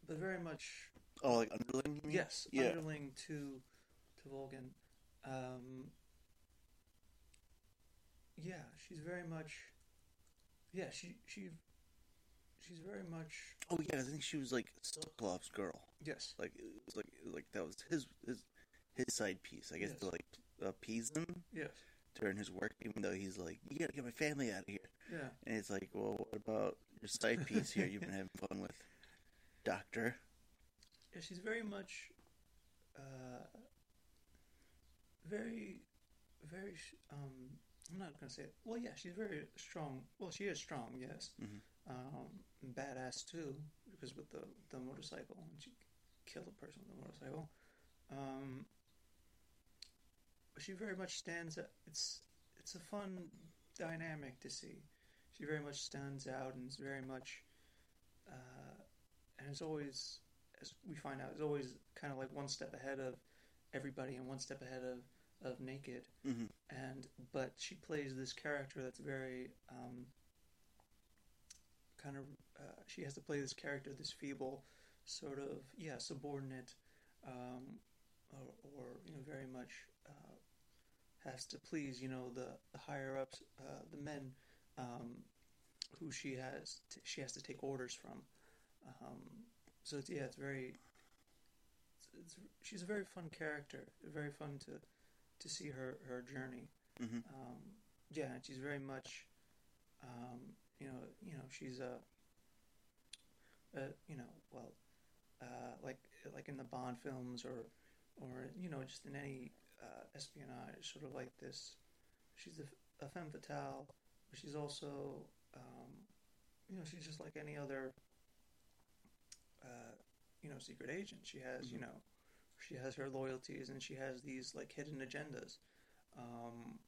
but very much Oh, like underling? You mean? yes, Yeah. underling to to Volgin. Um, yeah, she's very much. Yeah, she she she's very much Oh yeah, I think she was like Sokolov's girl. yes Like it was like like that was his his his side piece. I guess Yes. to like appease him yes during his work, even though he's like, you gotta get my family out of here. yeah And it's like, well, what about your side piece here? You've been [laughs] having fun with, Doctor. yeah she's very much uh, very very um I'm not gonna say it. Well, yeah, she's very strong. Well, she is strong, yes. Mhm. Um, badass too, because with the the motorcycle, and she killed a person with a motorcycle. Um, but she very much stands. It's it's a fun dynamic to see. She very much stands out and is very much, and it's always, as we find out, it's always kind of like one step ahead of everybody and one step ahead of of Naked. Hmm and but she plays this character that's very um, kind of uh, she has to play this character this feeble sort of yeah subordinate um, or, or you know very much uh, has to please you know the, the higher ups uh, the men um, who she has to, she has to take orders from um, so it's, yeah it's very it's she's a very fun character. Very fun to to see her her journey. hmm Um, yeah, and she's very much, um, you know, you know, she's a, uh, you know, well, uh, like like in the Bond films or or you know just in any uh, espionage, sort of like this. She's a, a femme fatale, but she's also, um, you know, she's just like any other, uh, you know, secret agent. She has, you Mhm. know, she has her loyalties and she has these like hidden agendas. Um,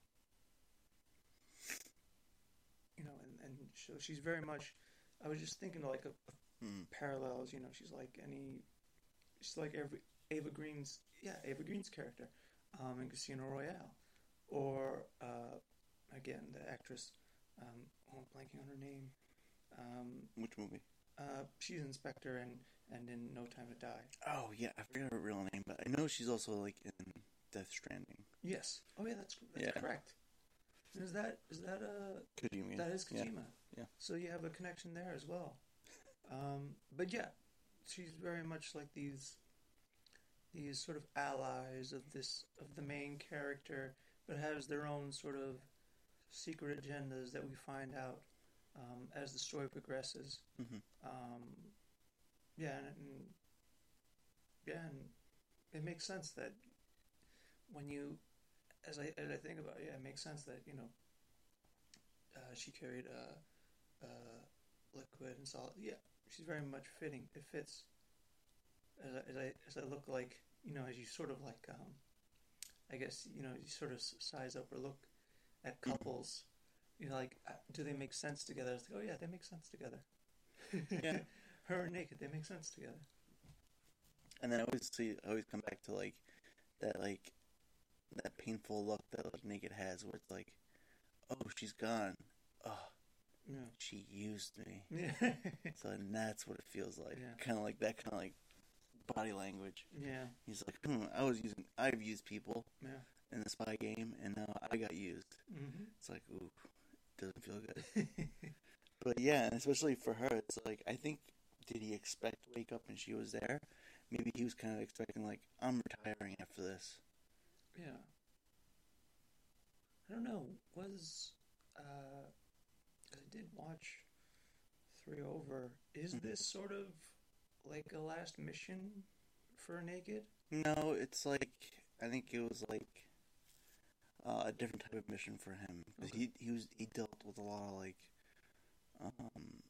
you know, and, and so she's very much. I was just thinking like a, Mm. parallels. You know, she's like any, she's like every Eva Green's yeah Eva Green's character, um, in Casino Royale, or uh, again the actress, um, oh, I'm blanking on her name. Um, Which movie? Uh, she's in Spectre and and in No Time to Die. Oh yeah, I forget her real name, but I know she's also like in Death Stranding. Yes. Oh yeah, that's that's Yeah. correct. Is that is that uh Kojima. That is Yeah. Yeah. So you have a connection there as well. Um, but yeah, she's very much like these these sort of allies of this of the main character, but has their own sort of secret agendas that we find out um, as the story progresses. hmm Um, yeah, and, and yeah, and it makes sense that when you, as I as I think about it, yeah, it makes sense that you know, uh, she carried a, a liquid and solid. Yeah, she's very much fitting. It fits. As I, as I as I look like you know, as you sort of like, um, I guess you know, you sort of size up or look at couples. You know, like, uh, do they make sense together? It's like, oh yeah, they make sense together. Yeah. [laughs] her and naked, they make sense together. And then I always see, I always come back to like that, like that painful look that like Naked has, where it's like, oh, she's gone. Oh, Yeah. she used me. [laughs] Yeah. So and that's what it feels like. Yeah. Kind of like that, kind of like body language. yeah. He's like, hmm, I was using, I've used people Yeah. in the spy game, and now I got used. hmm It's like, ooh, doesn't feel good. [laughs] But yeah, and especially for her, it's like I think did he expect to wake up and she was there? Maybe he was kind of expecting like I'm retiring after this. yeah. I don't know. Was uh, I did watch three over. Is Mhm. this sort of like a last mission for Naked? No, it's like I think it was like uh, a different type of mission for him Okay. he he was he dealt with a lot of like um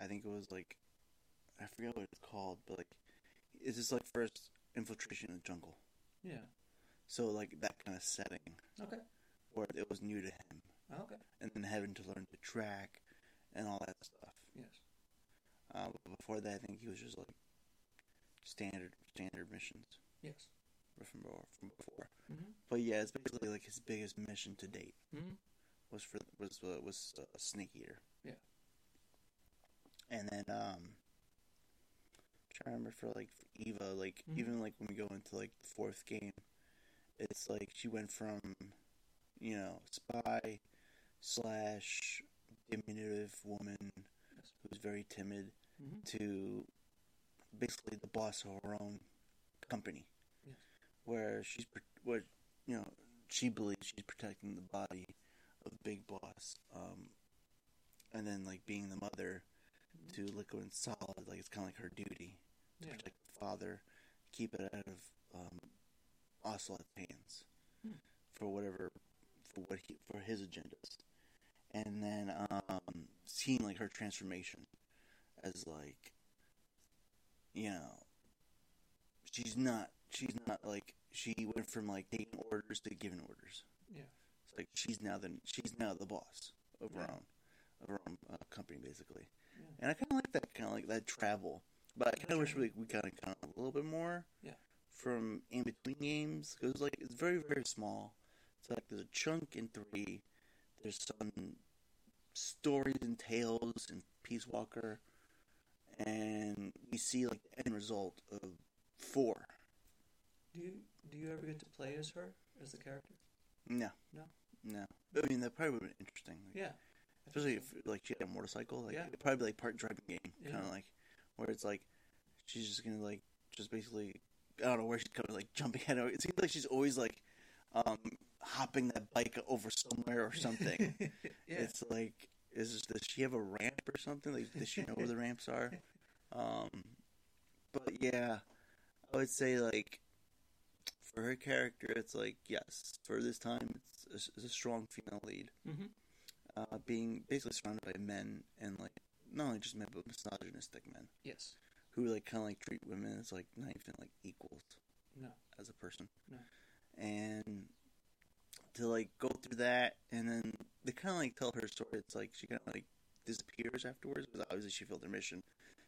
I think it was like I forget what it's called, but like it's just like first infiltration in the jungle. Yeah. So like that kind of setting Okay. where it was new to him, Okay. and then having to learn to track and all that stuff. Yes. Uh, but before that, I think he was just like standard standard missions Yes. From before. From before. Mm-hmm. But yeah, it's basically like his biggest mission to date Mm-hmm. was for was uh, was uh, Snake Eater. Yeah. And then um, trying to remember for like for Eva, like Mhm. even like when we go into like the fourth game, it's like she went from, you know, spy slash diminutive woman Yes. who's very timid Mm-hmm. to basically the boss of her own company. Where she's where you know she believes she's protecting the body of big boss, um, and then like being the mother to liquid and solid, like it's kind of like her duty to Yeah. protect the father, keep it out of um, Ocelot's hands Hmm. for whatever for what he for his agendas, and then um, seeing like her transformation as like you know she's not she's not like she went from like taking orders to giving orders. Yeah. It's like she's now the she's now the boss of her Yeah. own of her own uh, company basically. Yeah. And I kind of like that kind of like that travel, but I kind of wish we we kind of got a little bit more. Yeah. From in between games, because like it's very very small. It's like there's a chunk in three. There's some stories and tales in Peace Walker, and we see like the end result of four. Do you do you ever get to play as her as the character? No, No? no. But, I mean, that probably would have been interesting. Like, Yeah. especially if like she had a motorcycle. Like Yeah. it'd probably be like part driving game, Yeah. kind of like where it's like she's just gonna like just basically I don't know where she's coming, like jumping at her. It seems like she's always like um, hopping that bike over somewhere or something. [laughs] yeah. It's like, is does she have a ramp or something? Like, does she know where the ramps are? [laughs] Um, but yeah, I would say like for her character, it's like yes, for this time, it's a, it's a strong female lead. hmm Uh, being basically surrounded by men and like not only just men but misogynistic men Yes. who like kind of like treat women as like not even like equals No. as a person. No. And to like go through that, and then they kind of like tell her story. It's like she kind of like disappears afterwards, but obviously she failed her mission,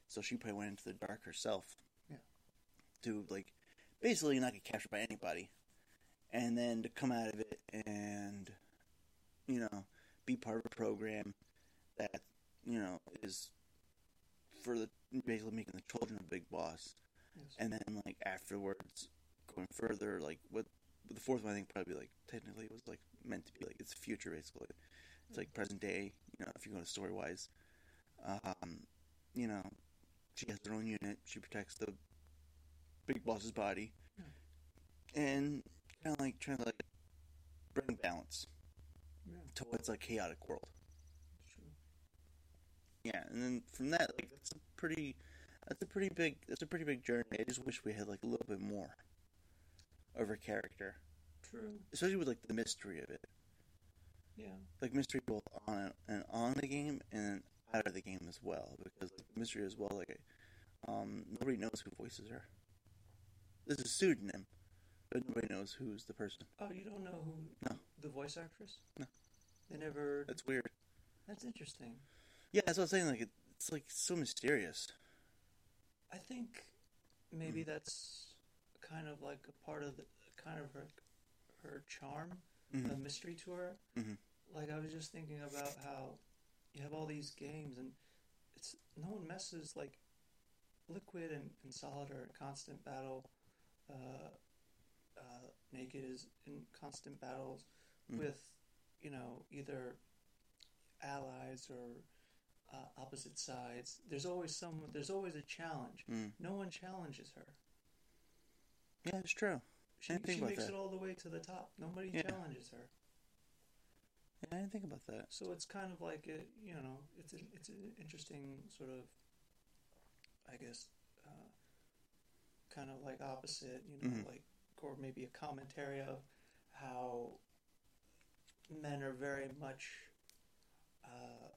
so she probably went into the dark herself. Yeah. To like basically not get captured by anybody, and then to come out of it and you know be part of a program that you know is for the basically making the children a big boss. Yes. and then like afterwards going further like what the fourth one i think probably like technically was like meant to be like it's future basically. It's like present day you know if you go to story wise um you know she has her own unit. She protects the big boss's body and kind of like trying to like bring balance yeah. to what's like chaotic world true. yeah and then from that like that's a pretty that's a pretty big that's a pretty big journey i just wish we had like a little bit more of her character True. especially with like the mystery of it Yeah. like mystery both on and on the game and out of the game as well because like, mystery as well like um nobody knows who voices her this is a pseudonym but nobody knows who's the person Oh, you don't know who No. the voice actress? No. They never. that's weird That's interesting. yeah that's what i was saying like it, it's like so mysterious I think maybe that's kind of like a part of the kind of her her charm, Mhm. the mystery to her. Mhm. Like I was just thinking about how you have all these games and it's no one messes like Liquid and, and Solid are in constant battle. Uh, uh, Naked is in constant battles Mhm. with you know either allies or uh, opposite sides. There's always some. There's always a challenge. Mm. No one challenges her. yeah it's true She, she makes that. it all the way to the top. Nobody Yeah. challenges her. yeah i didn't think about that So it's kind of like a, you know, it's an it's an interesting sort of, I guess, kind of like opposite, you know, Mhm. like or maybe a commentary of how men are very much uh,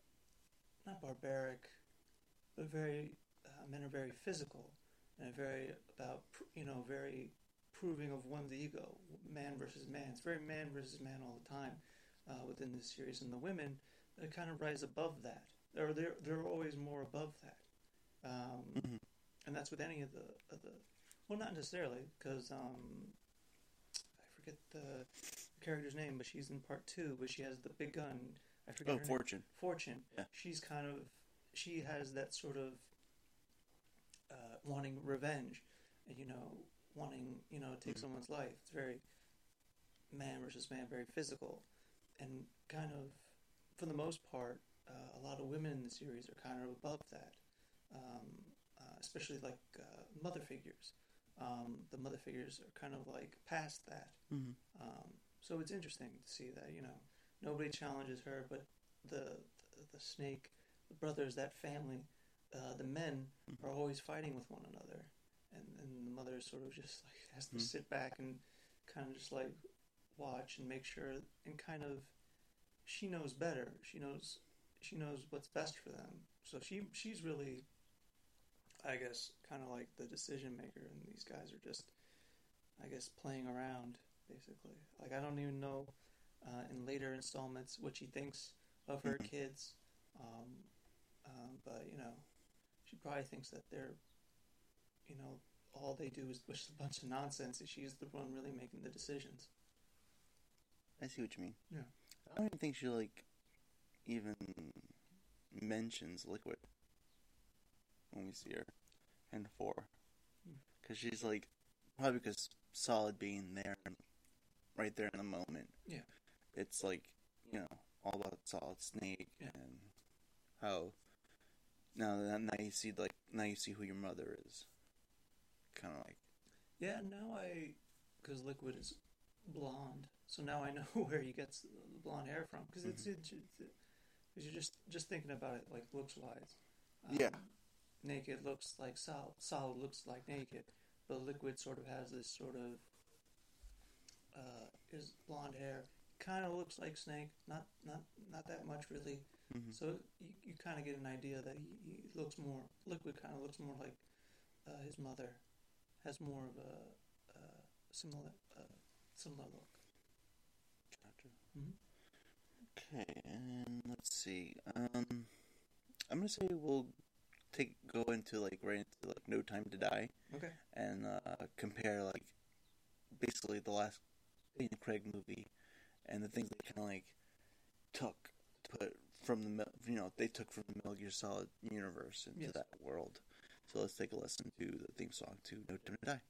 not barbaric, but very uh, men are very physical and very about you know very proving of one's ego, man versus man. It's very man versus man all the time uh, within this series, and the women uh, kind of rise above that, or they're they're always more above that, um, Mhm. and that's with any of the of the well, not necessarily because um, I forget the character's name, but she's in part two, but she has the big gun. I forget oh her name. fortune Fortune. Yeah. She's kind of she has that sort of uh, wanting revenge, and you know, wanting you know to take Mhm. someone's life. It's very man versus man, very physical, and kind of for the most part, uh, a lot of women in the series are kind of above that, um, uh, especially like uh, mother figures. Um, the mother figures are kind of like past that. mm-hmm. Um, so it's interesting to see that you know nobody challenges her, but the the, the snake, the brothers, that family, uh, the men are always fighting with one another, and and the mother sort of just like [laughs] has to Mhm. sit back and kind of just like watch and make sure and kind of she knows better. She knows she knows what's best for them. So she she's really, I guess, kind of like the decision maker, and these guys are just, I guess, playing around basically. Like I don't even know uh, in later installments what she thinks of her Mhm. kids, um, um, but you know, she probably thinks that they're, you know, all they do is just a bunch of nonsense, and she's the one really making the decisions. I see what you mean. Yeah. I don't even think she like even mentions liquid when we see her in four, because she's like probably because solid being there, right there in the moment. Yeah. It's like you know all about solid snake Yeah. and how now that now you see like now you see who your mother is, kind of like Yeah, now I, because Liquid is blonde, so now I know [laughs] where he gets the blonde hair from. Because it's, it's, because you're just just thinking about it like looks wise. Um, Yeah. Naked looks like solid. Solid looks like naked, but Liquid sort of has this sort of uh, his blonde hair kind of looks like Snake. Not not not that much really. Mhm. So you, you kind of get an idea that he, he looks more liquid. Kind of looks more like uh, his mother. Has more of a uh, similar uh, similar look. Gotcha. Mhm. Okay, and let's see. Um, I'm gonna say we'll take go into like right into like No Time to Die Okay. and uh, compare like basically the last Daniel Craig movie and the things they kind of like took to put from the you know they took from the Metal Gear Solid universe into Yes. that world. So let's take a listen to the theme song to No Time to Die.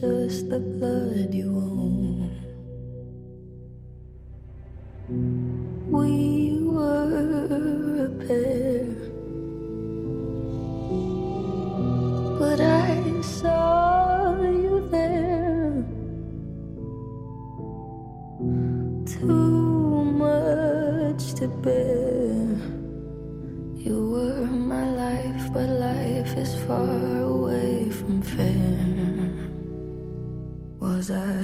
Just the blood you own.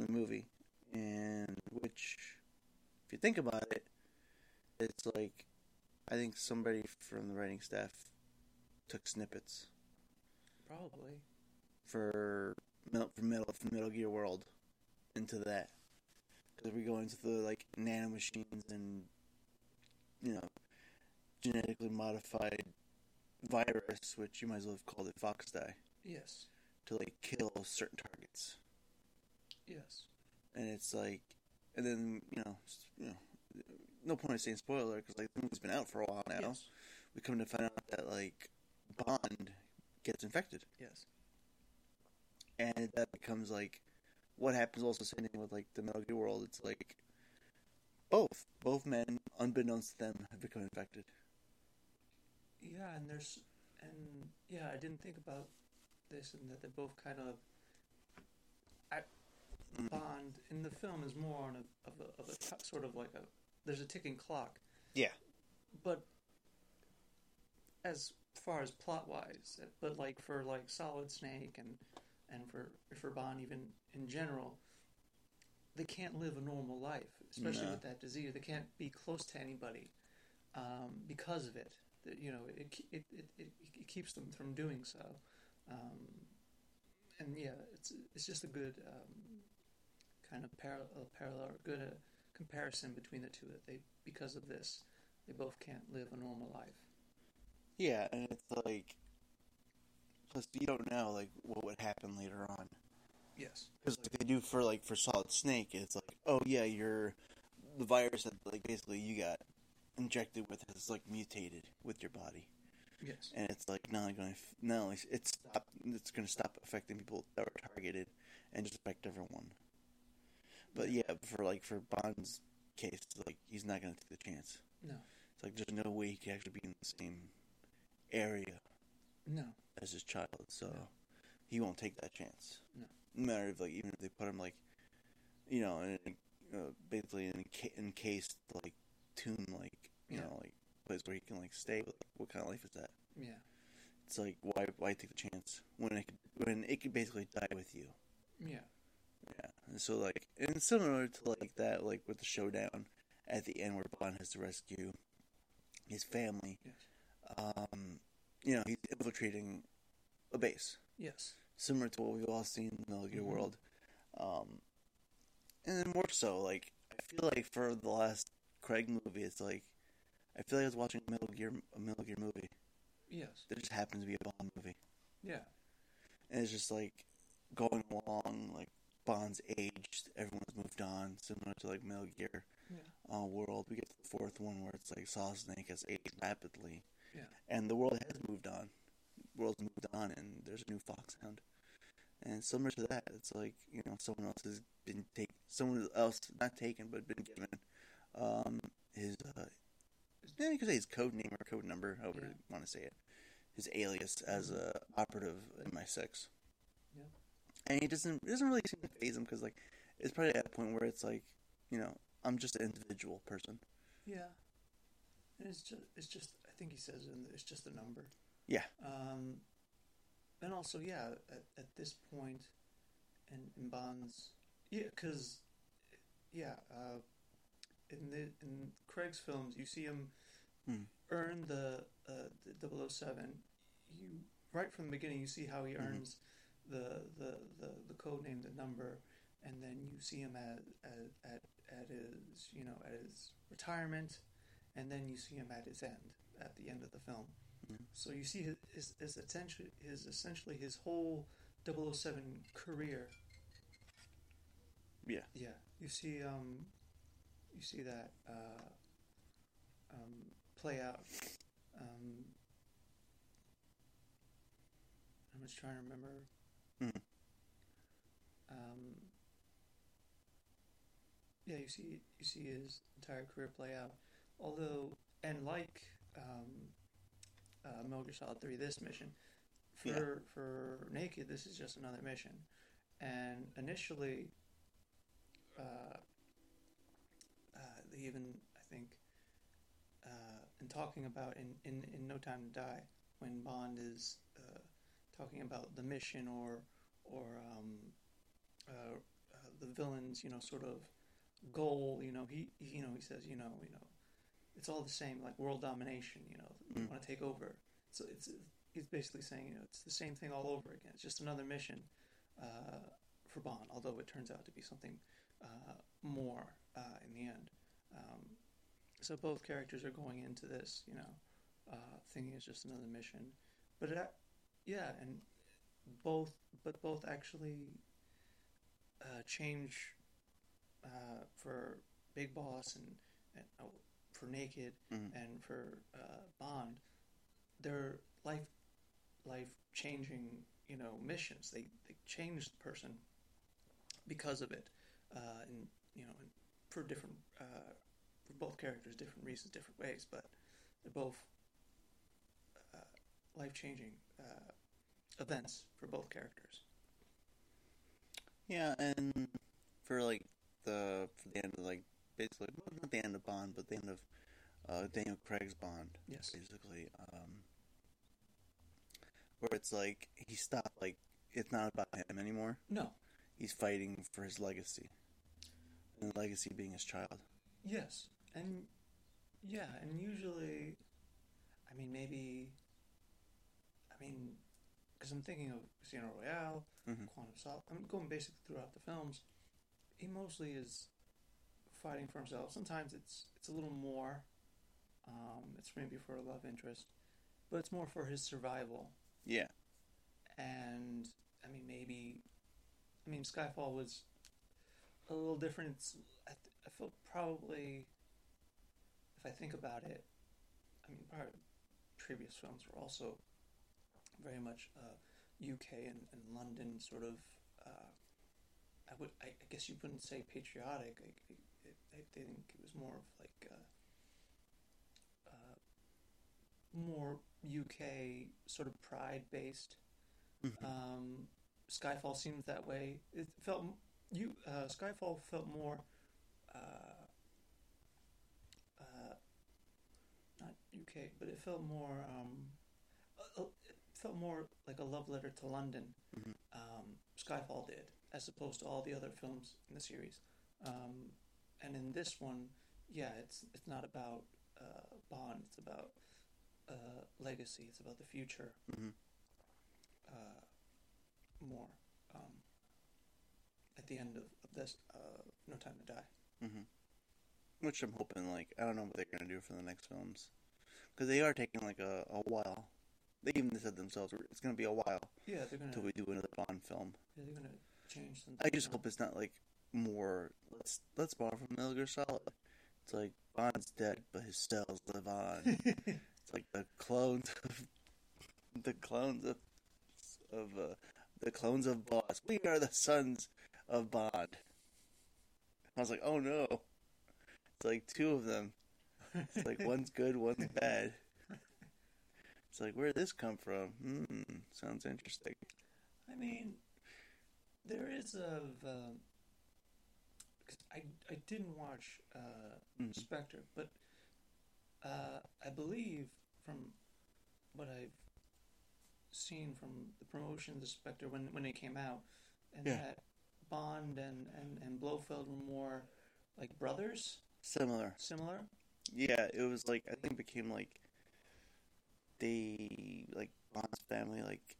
from the movie, and which, if you think about it, it's like, I think somebody from the writing staff took snippets Probably. for for Metal, for Metal Gear World into that. Because we go into the like nanomachines and you know genetically modified virus, which you might as well have called it Fox Die, Yes. to like kill certain targets. Yes. And it's like, and then you know, you know, no point in saying spoiler because like the movie's been out for a while now. Yes. We come to find out that like Bond gets infected. Yes. and that becomes like what happens also same thing with like the Metal Gear world. It's like both both men, unbeknownst to them, have become infected. Yeah, and there's and yeah, I didn't think about this and that they're both kind of. Bond in the film is more on a of a, of a t- sort of like a there's a ticking clock, Yeah, but as far as plot wise, but like for like Solid Snake and and for for Bond even in general, they can't live a normal life, especially No. with that disease. They can't be close to anybody um, because of it. That, You know, it, it, it, it, it keeps them from doing so. Um, and yeah, it's it's just a good um, kind of parallel, parallel or good uh, comparison between the two. That they because of this, they both can't live a normal life. yeah, and it's like plus you don't know like what would happen later on Yes. because like they do for like for Solid Snake, it's like oh yeah, you're the virus that like basically you got injected with has like mutated with your body. Yes. and it's like not going to not only it's stop it's going to stop affecting people that were targeted and just affect everyone. But yeah, for like for Bond's case, like he's not going to take the chance. No. It's like there's no way he can actually be in the same area No. as his child, so No. he won't take that chance. No. No matter if like even if they put him like, you know, in a, uh, basically in ca- encased like tomb, like you Yeah. know, like place where he can like stay. With, what kind of life is that? Yeah. It's like why why take the chance when it could when it could basically die with you. Yeah. Yeah. And so like and similar to like that like with the showdown at the end where Bond has to rescue his family. Yes. Um, you know he's infiltrating a base Yes. similar to what we've all seen in the Metal Gear Mhm. world. Um, and then more so like I feel like for the last Craig movie, it's like I feel like I was watching a Metal Gear a Metal Gear movie. Yes. That just happens to be a Bond movie. Yeah. and it's just like going along like Bond's aged, everyone's moved on, similar to like Metal Gear Yeah. uh, world. We get to the fourth one where it's like Solid Snake has aged rapidly, Yeah. and the world has moved on. The world's moved on, and there's a new Foxhound. And similar to that, it's like you know someone else has been taken, someone else not taken but been given um, his uh, yeah, you could say his code name or code number, however Yeah. you want to say it, his alias as a operative in MI6. And he doesn't it doesn't really seem to phase him because like it's probably at a point where it's like you know I'm just an individual person. Yeah. And it's just, it's just, I think he says in the, it's just a number. Yeah. Um, and also, yeah, at, at this and in, Bond's, yeah, because, yeah, uh, in the in Craig's films, you see him Hmm. earn the uh, the 007. You right from the beginning, you see how he Mhm. earns the, the the the code name, the number, and then you see him at at at, at his you know at his retirement, and then you see him at his end at the end of the film. Mhm. So you see his, his, his essentially his essentially his whole 007 career. Yeah. Yeah, you see um, you see that uh, um, play out. Um, I'm just trying to remember. Mhm. Um, yeah, you see you see his entire career play out. Although, and like um, uh, Metal Gear Solid Three, this mission for Yeah. for Naked, this is just another mission. And initially, uh, uh, they even I think uh, in talking about in, in, in No Time to Die, when Bond is uh, talking about the mission or or um, uh, uh, the villain's you know sort of goal, you know he, he you know he says you know you know it's all the same like world domination, you know Mm. want to take over. So it's he's basically saying you know it's the same thing all over again. It's just another mission uh, for Bond, although it turns out to be something uh, more uh, in the end. Um, so both characters are going into this, you know, uh, thinking it's just another mission. But it, yeah, and both, but both actually uh, change uh, for Big Boss and, and oh, for Naked Mhm. and for uh, Bond. They're life, life changing, you know, missions. They they change the person because of it, uh, and you know, and for different uh, for both characters, different reasons, different ways, but they're both uh, life changing uh, events for both characters. Yeah, and for like the for the end of like basically not the end of Bond, but the end of uh, Daniel Craig's Bond, Yes. basically, um, where it's like he stopped. Like it's not about him anymore. No. He's fighting for his legacy, and the legacy being his child. Yes, and yeah, and usually, I mean, maybe, I mean, because I'm thinking of Casino Royale, Mhm. Quantum Solace. I'm going basically throughout the films. He mostly is fighting for himself. Sometimes it's it's a little more. Um, it's maybe for a love interest, but it's more for his survival. Yeah, And I mean, maybe, I mean, Skyfall was a little different. It's, I, th- I feel probably, if I think about it, I mean, part previous films were also very much uh, UK and, and London sort of. Uh, I would, I, I guess you wouldn't say patriotic. I, I, I think it was more of like. Uh, uh, more UK sort of pride based. Mhm. Um, Skyfall seemed that way. It felt you. Uh, Skyfall felt more. Uh, uh, not UK, but it felt more. Um, uh, uh, felt more like a love letter to London. Mhm. Um, Skyfall did, as opposed to all the other films in the series. Um, and in this one, yeah, it's it's not about uh, Bond. It's about uh, legacy. It's about the future. Mhm. Uh, more um, at the end of, of this, uh, No Time to Die. hmm which I'm hoping. Like I don't know what they're gonna do for the next films, because they are taking like a, a while. They even said themselves it's gonna be a while Yeah, they're until we do another Bond film. yeah, they're gonna change something. I just hope it's not like more. Let's let's borrow from Metal Gear Solid. It's like Bond's dead, but his cells live on. [laughs] it's like the clones of the clones of of uh, the clones of Boss. We are the sons of Bond. I was like, oh no. It's like two of them. It's like [laughs] one's good, one's bad. It's like where did this come from? Hmm, sounds interesting. I mean, there is a. Uh, 'cause I I didn't watch uh, Mhm. Spectre, but uh, I believe from what I've seen from the promotion of Spectre when when it came out, and Yeah. that Bond and, and, and Blofeld were more like brothers, Similar. similar. Yeah, it was like I think it became like they like Bond's family like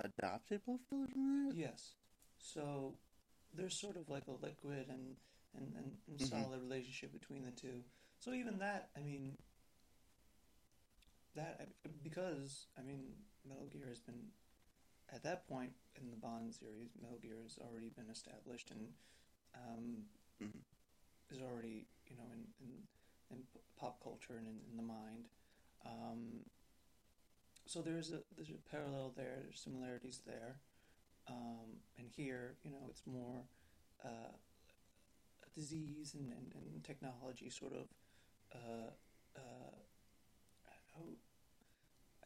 adopted Blofeld from that. Yes. So there's sort of like a liquid and and, and, and Mhm. solid relationship between the two. So even that, I mean, that because I mean, Metal Gear has been at that point in the Bond series, Metal Gear has already been established and um, Mhm. is already you know in in, in pop culture and in, in the mind. Um, so there's a there's a parallel there. There's similarities there, um, and here you know it's more uh, a disease and, and, and technology sort of. Uh, uh,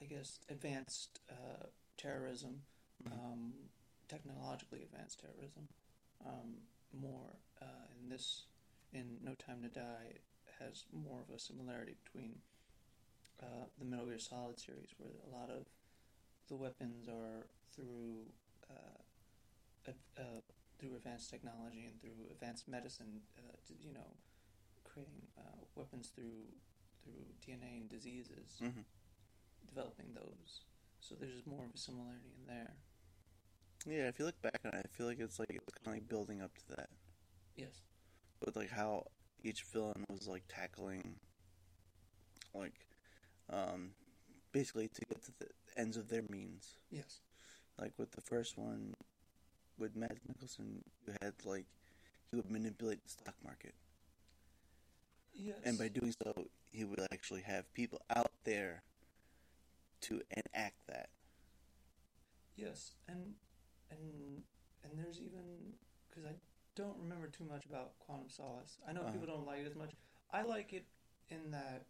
I guess advanced uh, terrorism, Mhm. um, technologically advanced terrorism. Um, more uh, in this, in No Time to Die, has more of a similarity between uh, the Metal Gear Solid series, where a lot of the weapons are through uh, uh, through advanced technology and through advanced medicine. Uh, to, you know, creating uh, weapons through through DNA and diseases, hmm developing those. So there's more of a similarity in there. Yeah, if you look back on it, I feel like it's like it's kind of like building up to that, Yes. with like how each villain was like tackling, like, um, basically to get to the ends of their means. Yes. Like with the first one, with Mads Mikkelsen, you had like he would manipulate the stock market, Yes. and by doing so, he would actually have people out there to enact that. Yes, and and and there's even because I don't remember too much about Quantum Solace. I know Uh-huh. people don't like it as much. I like it in that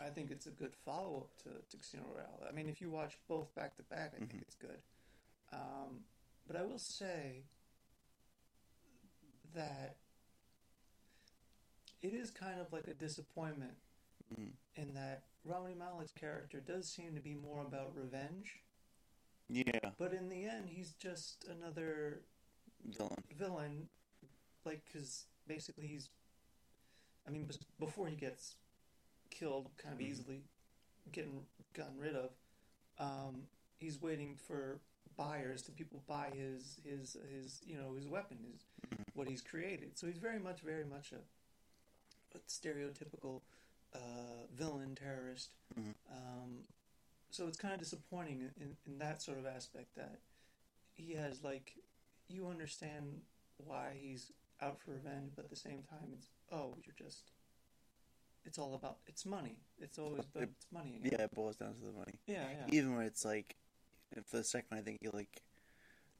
I think it's a good follow up to, to Casino Royale. I mean, if you watch both back to back, I think Mhm. it's good. Um, but I will say that it is kind of like a disappointment Mm. in that Rami Malek's character does seem to be more about revenge. Yeah, But in the end, he's just another villain. villain, like because basically he's, I mean, before he gets killed, kind of Mhm. easily getting gotten rid of, um, he's waiting for buyers to people buy his his his you know his weapon, his Mhm. what he's created. So he's very much very much a, a stereotypical uh, villain terrorist. Mhm. Um, so it's kind of disappointing in, in that sort of aspect that he has like you understand why he's out for revenge, but at the same time it's oh you're just it's all about it's money. It's always about It- it's money. Again. Yeah, it boils down to the money. yeah, yeah. Even where it's like, for the second, I think he like,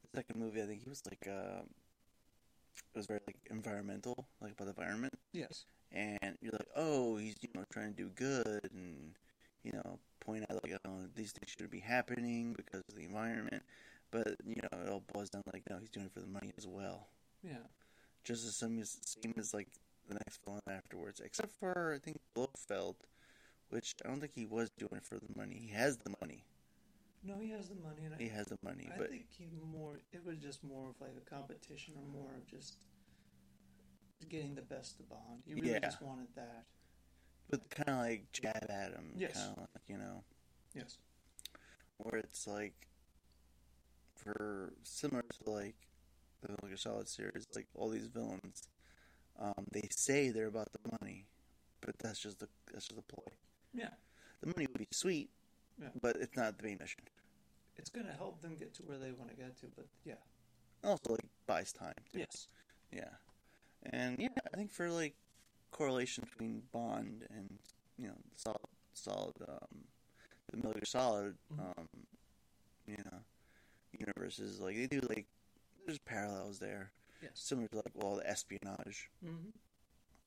the second movie, I think he was like, um, it was very like environmental, like about the environment, Yes. and you're like, oh, he's you know trying to do good, and you know point out like, oh, these things shouldn't be happening because of the environment, but you know it all boils down to like, no, he's doing it for the money as well, Yeah. just as same as same as like the next villain afterwards, except for I think Blofeld, which I don't think he was doing it for the money. He has the money. No, he has the money, and I, He has the money, I but think he more. It was just more of like a competition, or more of just getting the best of Bond. He really Yeah. just wanted that. but kind of like jab at him, Yes. kind of like you know, Yes. where it's like for similar to like the Metal Gear Solid series, like all these villains, um, they say they're about the money, but that's just the that's just the ploy. Yeah. The money would be sweet, Yeah. but it's not the main mission. It's gonna help them get to where they want to get to, but yeah. Also, like buys time. Too. Yes. Yeah, and yeah, I think for like correlation between Bond and you know solid solid um, the Gear Solid Mhm. um, you know universes like they do like there's parallels there Yes. similar to like well the espionage Mm-hmm.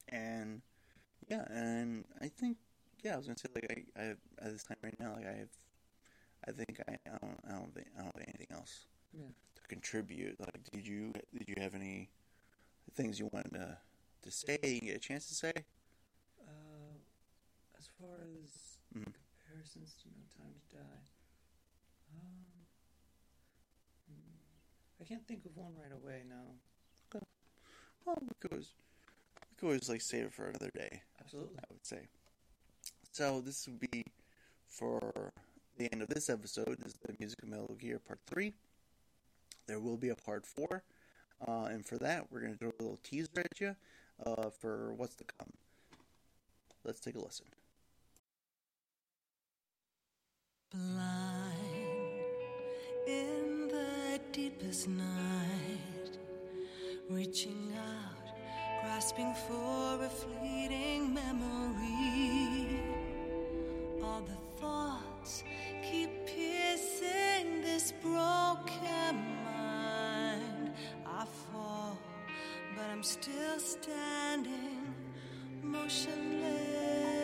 and yeah and I think yeah I was gonna say like I, I have, at this time right now like I have I think I, I don't I don't think I don't have anything else Yeah. to contribute. Like, did you did you have any things you wanted to to say? You get a chance to say? Uh, as far as Mm. comparisons to No Time to Die, um, hmm, I can't think of one right away now. Well, we could always, we could always like save it for another day. Absolutely. I would say. So this would be for the end of this episode. This Is the music of Metal Gear Part Three. There will be a Part Four, uh, and for that we're gonna do a little teaser at you uh, for what's to come. Let's take a listen. Blind in the deepest night, reaching out, grasping for a fleeting memory. All the thoughts keep piercing this broken mind. I fall, but I'm still standing, motionless.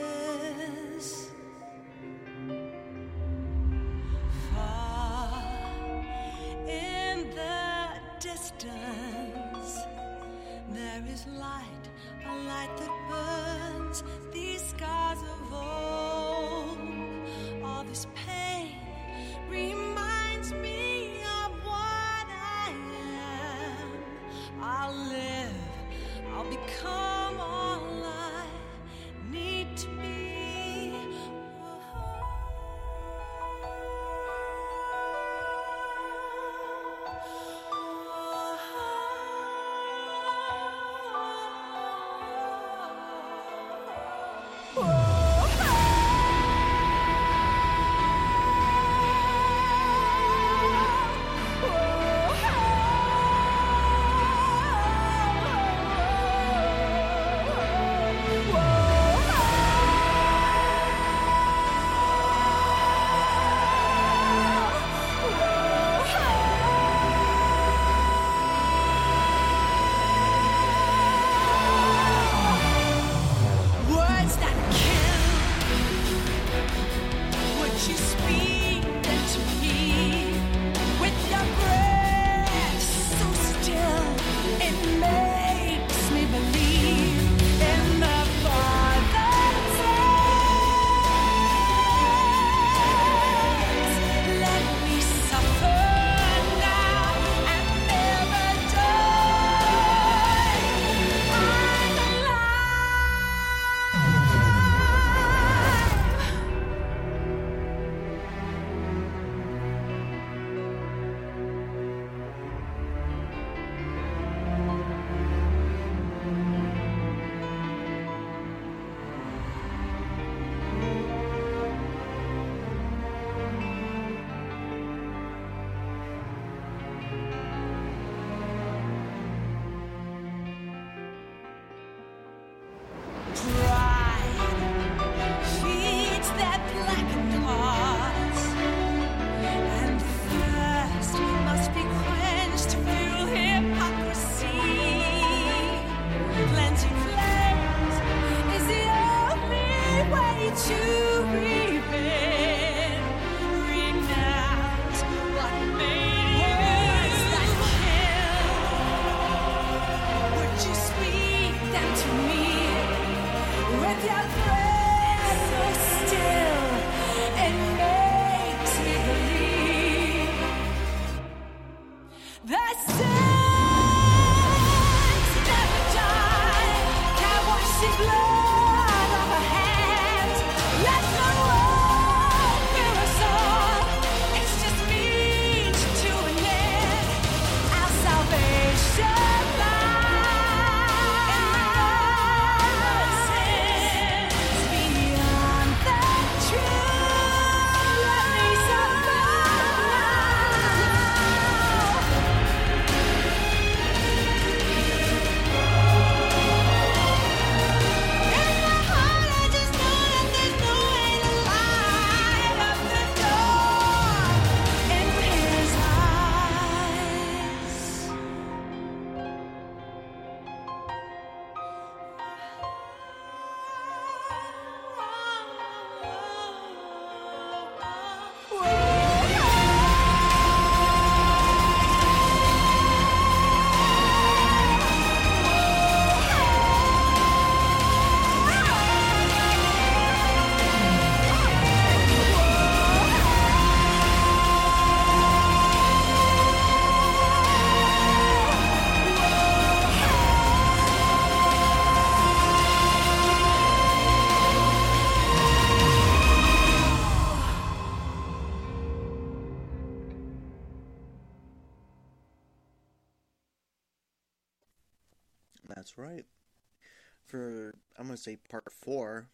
For I'm gonna say part four,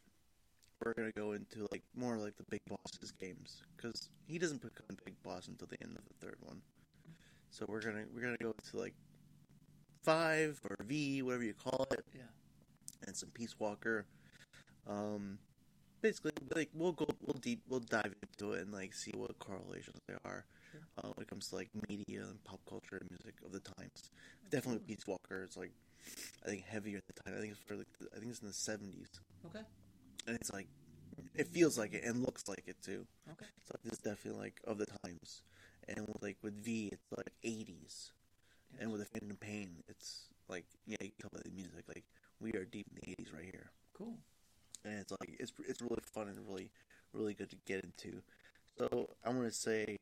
we're gonna go into like more like the big bosses games because he doesn't become big boss until the end of the third one. So we're gonna we're gonna go to like five or V, whatever you call it, Yeah. and some Peace Walker. Um, basically, like we'll go we'll deep we'll dive into it and like see what correlations there are Sure. uh, when it comes to like media and pop culture and music of the times. Definitely Peace Walker is like I think heavier at the time. I think it's for like I think it's in the seventies, Okay. and it's like it feels like it and looks like it too. Okay. So this definitely like of the times, and with, like with V, it's like eighties, and with the Phantom Pain, it's like yeah, you can tell by the music like we are deep in the eighties right here, Cool. and it's like it's it's really fun and really really good to get into. So I want to say,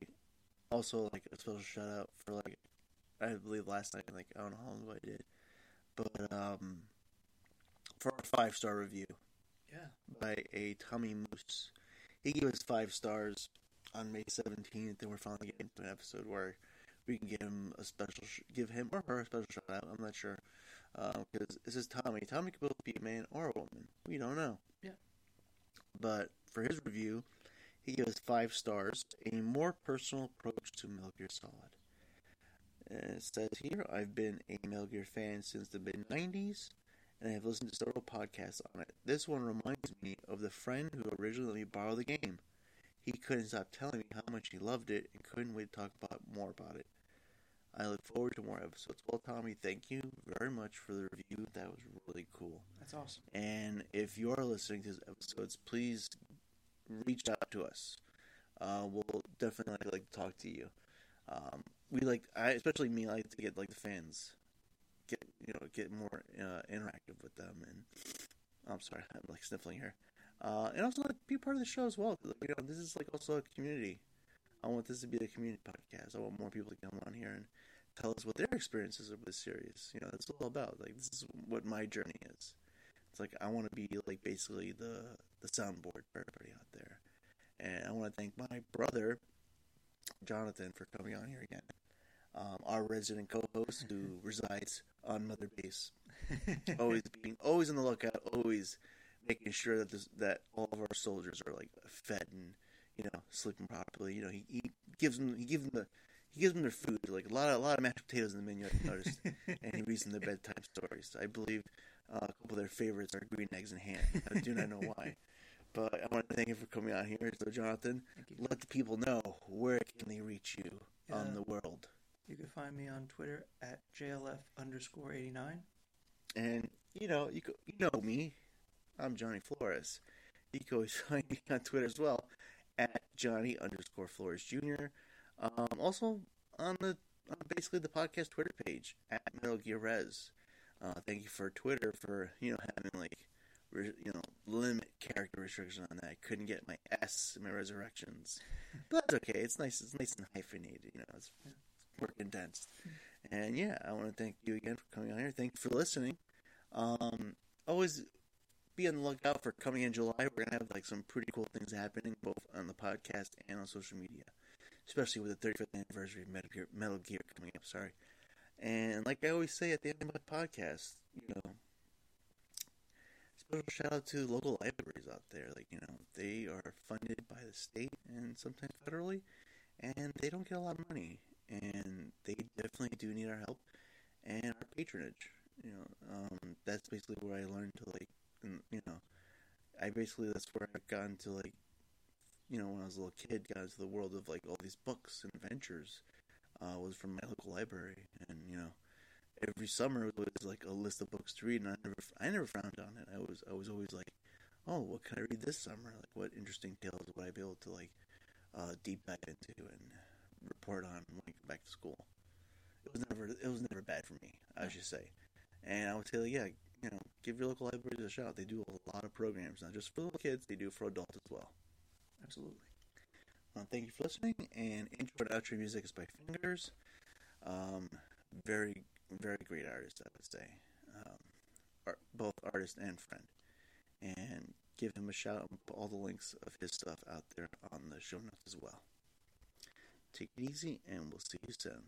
also like a special shout out for like, I believe last night, like I don't know how long ago I did, but um, for our five star review Yeah. by a Tommy Moose. He gave us five stars on May seventeenth, and we're finally getting to an episode where we can give him a special, sh- give him or her a special shout out. I'm not sure because this is Tommy. Tommy could both be a man or a woman. We don't know. Yeah. But for his review, he gives five stars. A more personal approach to Metal Gear Solid. And it says here, I've been a Metal Gear fan since the mid '90s and I have listened to several podcasts on it. This one reminds me of the friend who originally let me borrow the game. He couldn't stop telling me how much he loved it and couldn't wait to talk about more about it. I look forward to more episodes. Well, Tommy, thank you very much for the review. That was really cool. That's awesome. And if you are listening to these episodes, please reach out to us. Uh, we'll definitely like to talk to you. Um, we like, I especially me, like to get like the fans, get you know, get more uh, interactive with them. And I'm sorry, [laughs] I'm like sniffling here. Uh, and also like, be part of the show as well You know, this is like also a community. I want this to be a community podcast. I want more people to come on here and tell us what their experiences of this series. You know, that's all about. Like this is what my journey is. It's like I want to be like basically the the soundboard for everybody out there, and I want to thank my brother Jonathan for coming on here again. Um, our resident co-host who [laughs] resides on Mother Base, [laughs] always being always on the lookout, always making sure that this, that all of our soldiers are like fed and you know sleeping properly. You know, he, he gives them he gives them the he gives them their food like a lot of a lot of mashed potatoes in the menu. I noticed, [laughs] and he reads them their bedtime stories. I believe uh, a couple of their favorites are green eggs and ham. I do not know why. But I want to thank you for coming out here. So, Jonathan, let the people know where can they reach you on the world. You can find me on Twitter at JLF underscore 89. And you know, you co- you know me. I'm Johnny Flores. You can always [laughs] find me on Twitter as well at Johnny underscore Flores Jr. Um, also on the on basically the podcast Twitter page at Metal Gear Res. Uh, thank you for Twitter for you know having like re- you know limit character restriction on that. I couldn't get my S in my resurrections, [laughs] but that's okay. It's nice. It's nice and hyphenated. You know, it's more condensed. And yeah, I want to thank you again for coming on here. Thank you for listening. Um, always be on the lookout for coming in July. We're gonna have like some pretty cool things happening both on the podcast and on social media, especially with the 35th anniversary of Metal Gear, Metal Gear coming up. Sorry, and like I always say at the end of my podcast, you know, special shout out to local libraries out there. Like you know, they are funded by the state and sometimes federally, and they don't get a lot of money, and they definitely do need our help and our patronage. You know, um, that's basically where I learned to like, you know, I basically that's where I got into like, you know, when I was a little kid, got into the world of like all these books and adventures. Uh, was from my local library, and you know, every summer was like a list of books to read, and I never, I never frowned on it. I was, I was always like, oh, what can I read this summer? Like, what interesting tales would I be able to like uh, deep dive into and report on when we come back to school? It was never, it was never bad for me, I should say. And I would say, yeah, you know, give your local libraries a shot. They do a lot of programs, not just for little kids; they do for adults as well. Absolutely. Uh, thank you for listening. And intro and outro music is by Fingers. Um, very, very great artist, I would say. Um, art, both artist and friend. And give him a shout and put all the links of his stuff out there on the show notes as well. Take it easy, and we'll see you soon.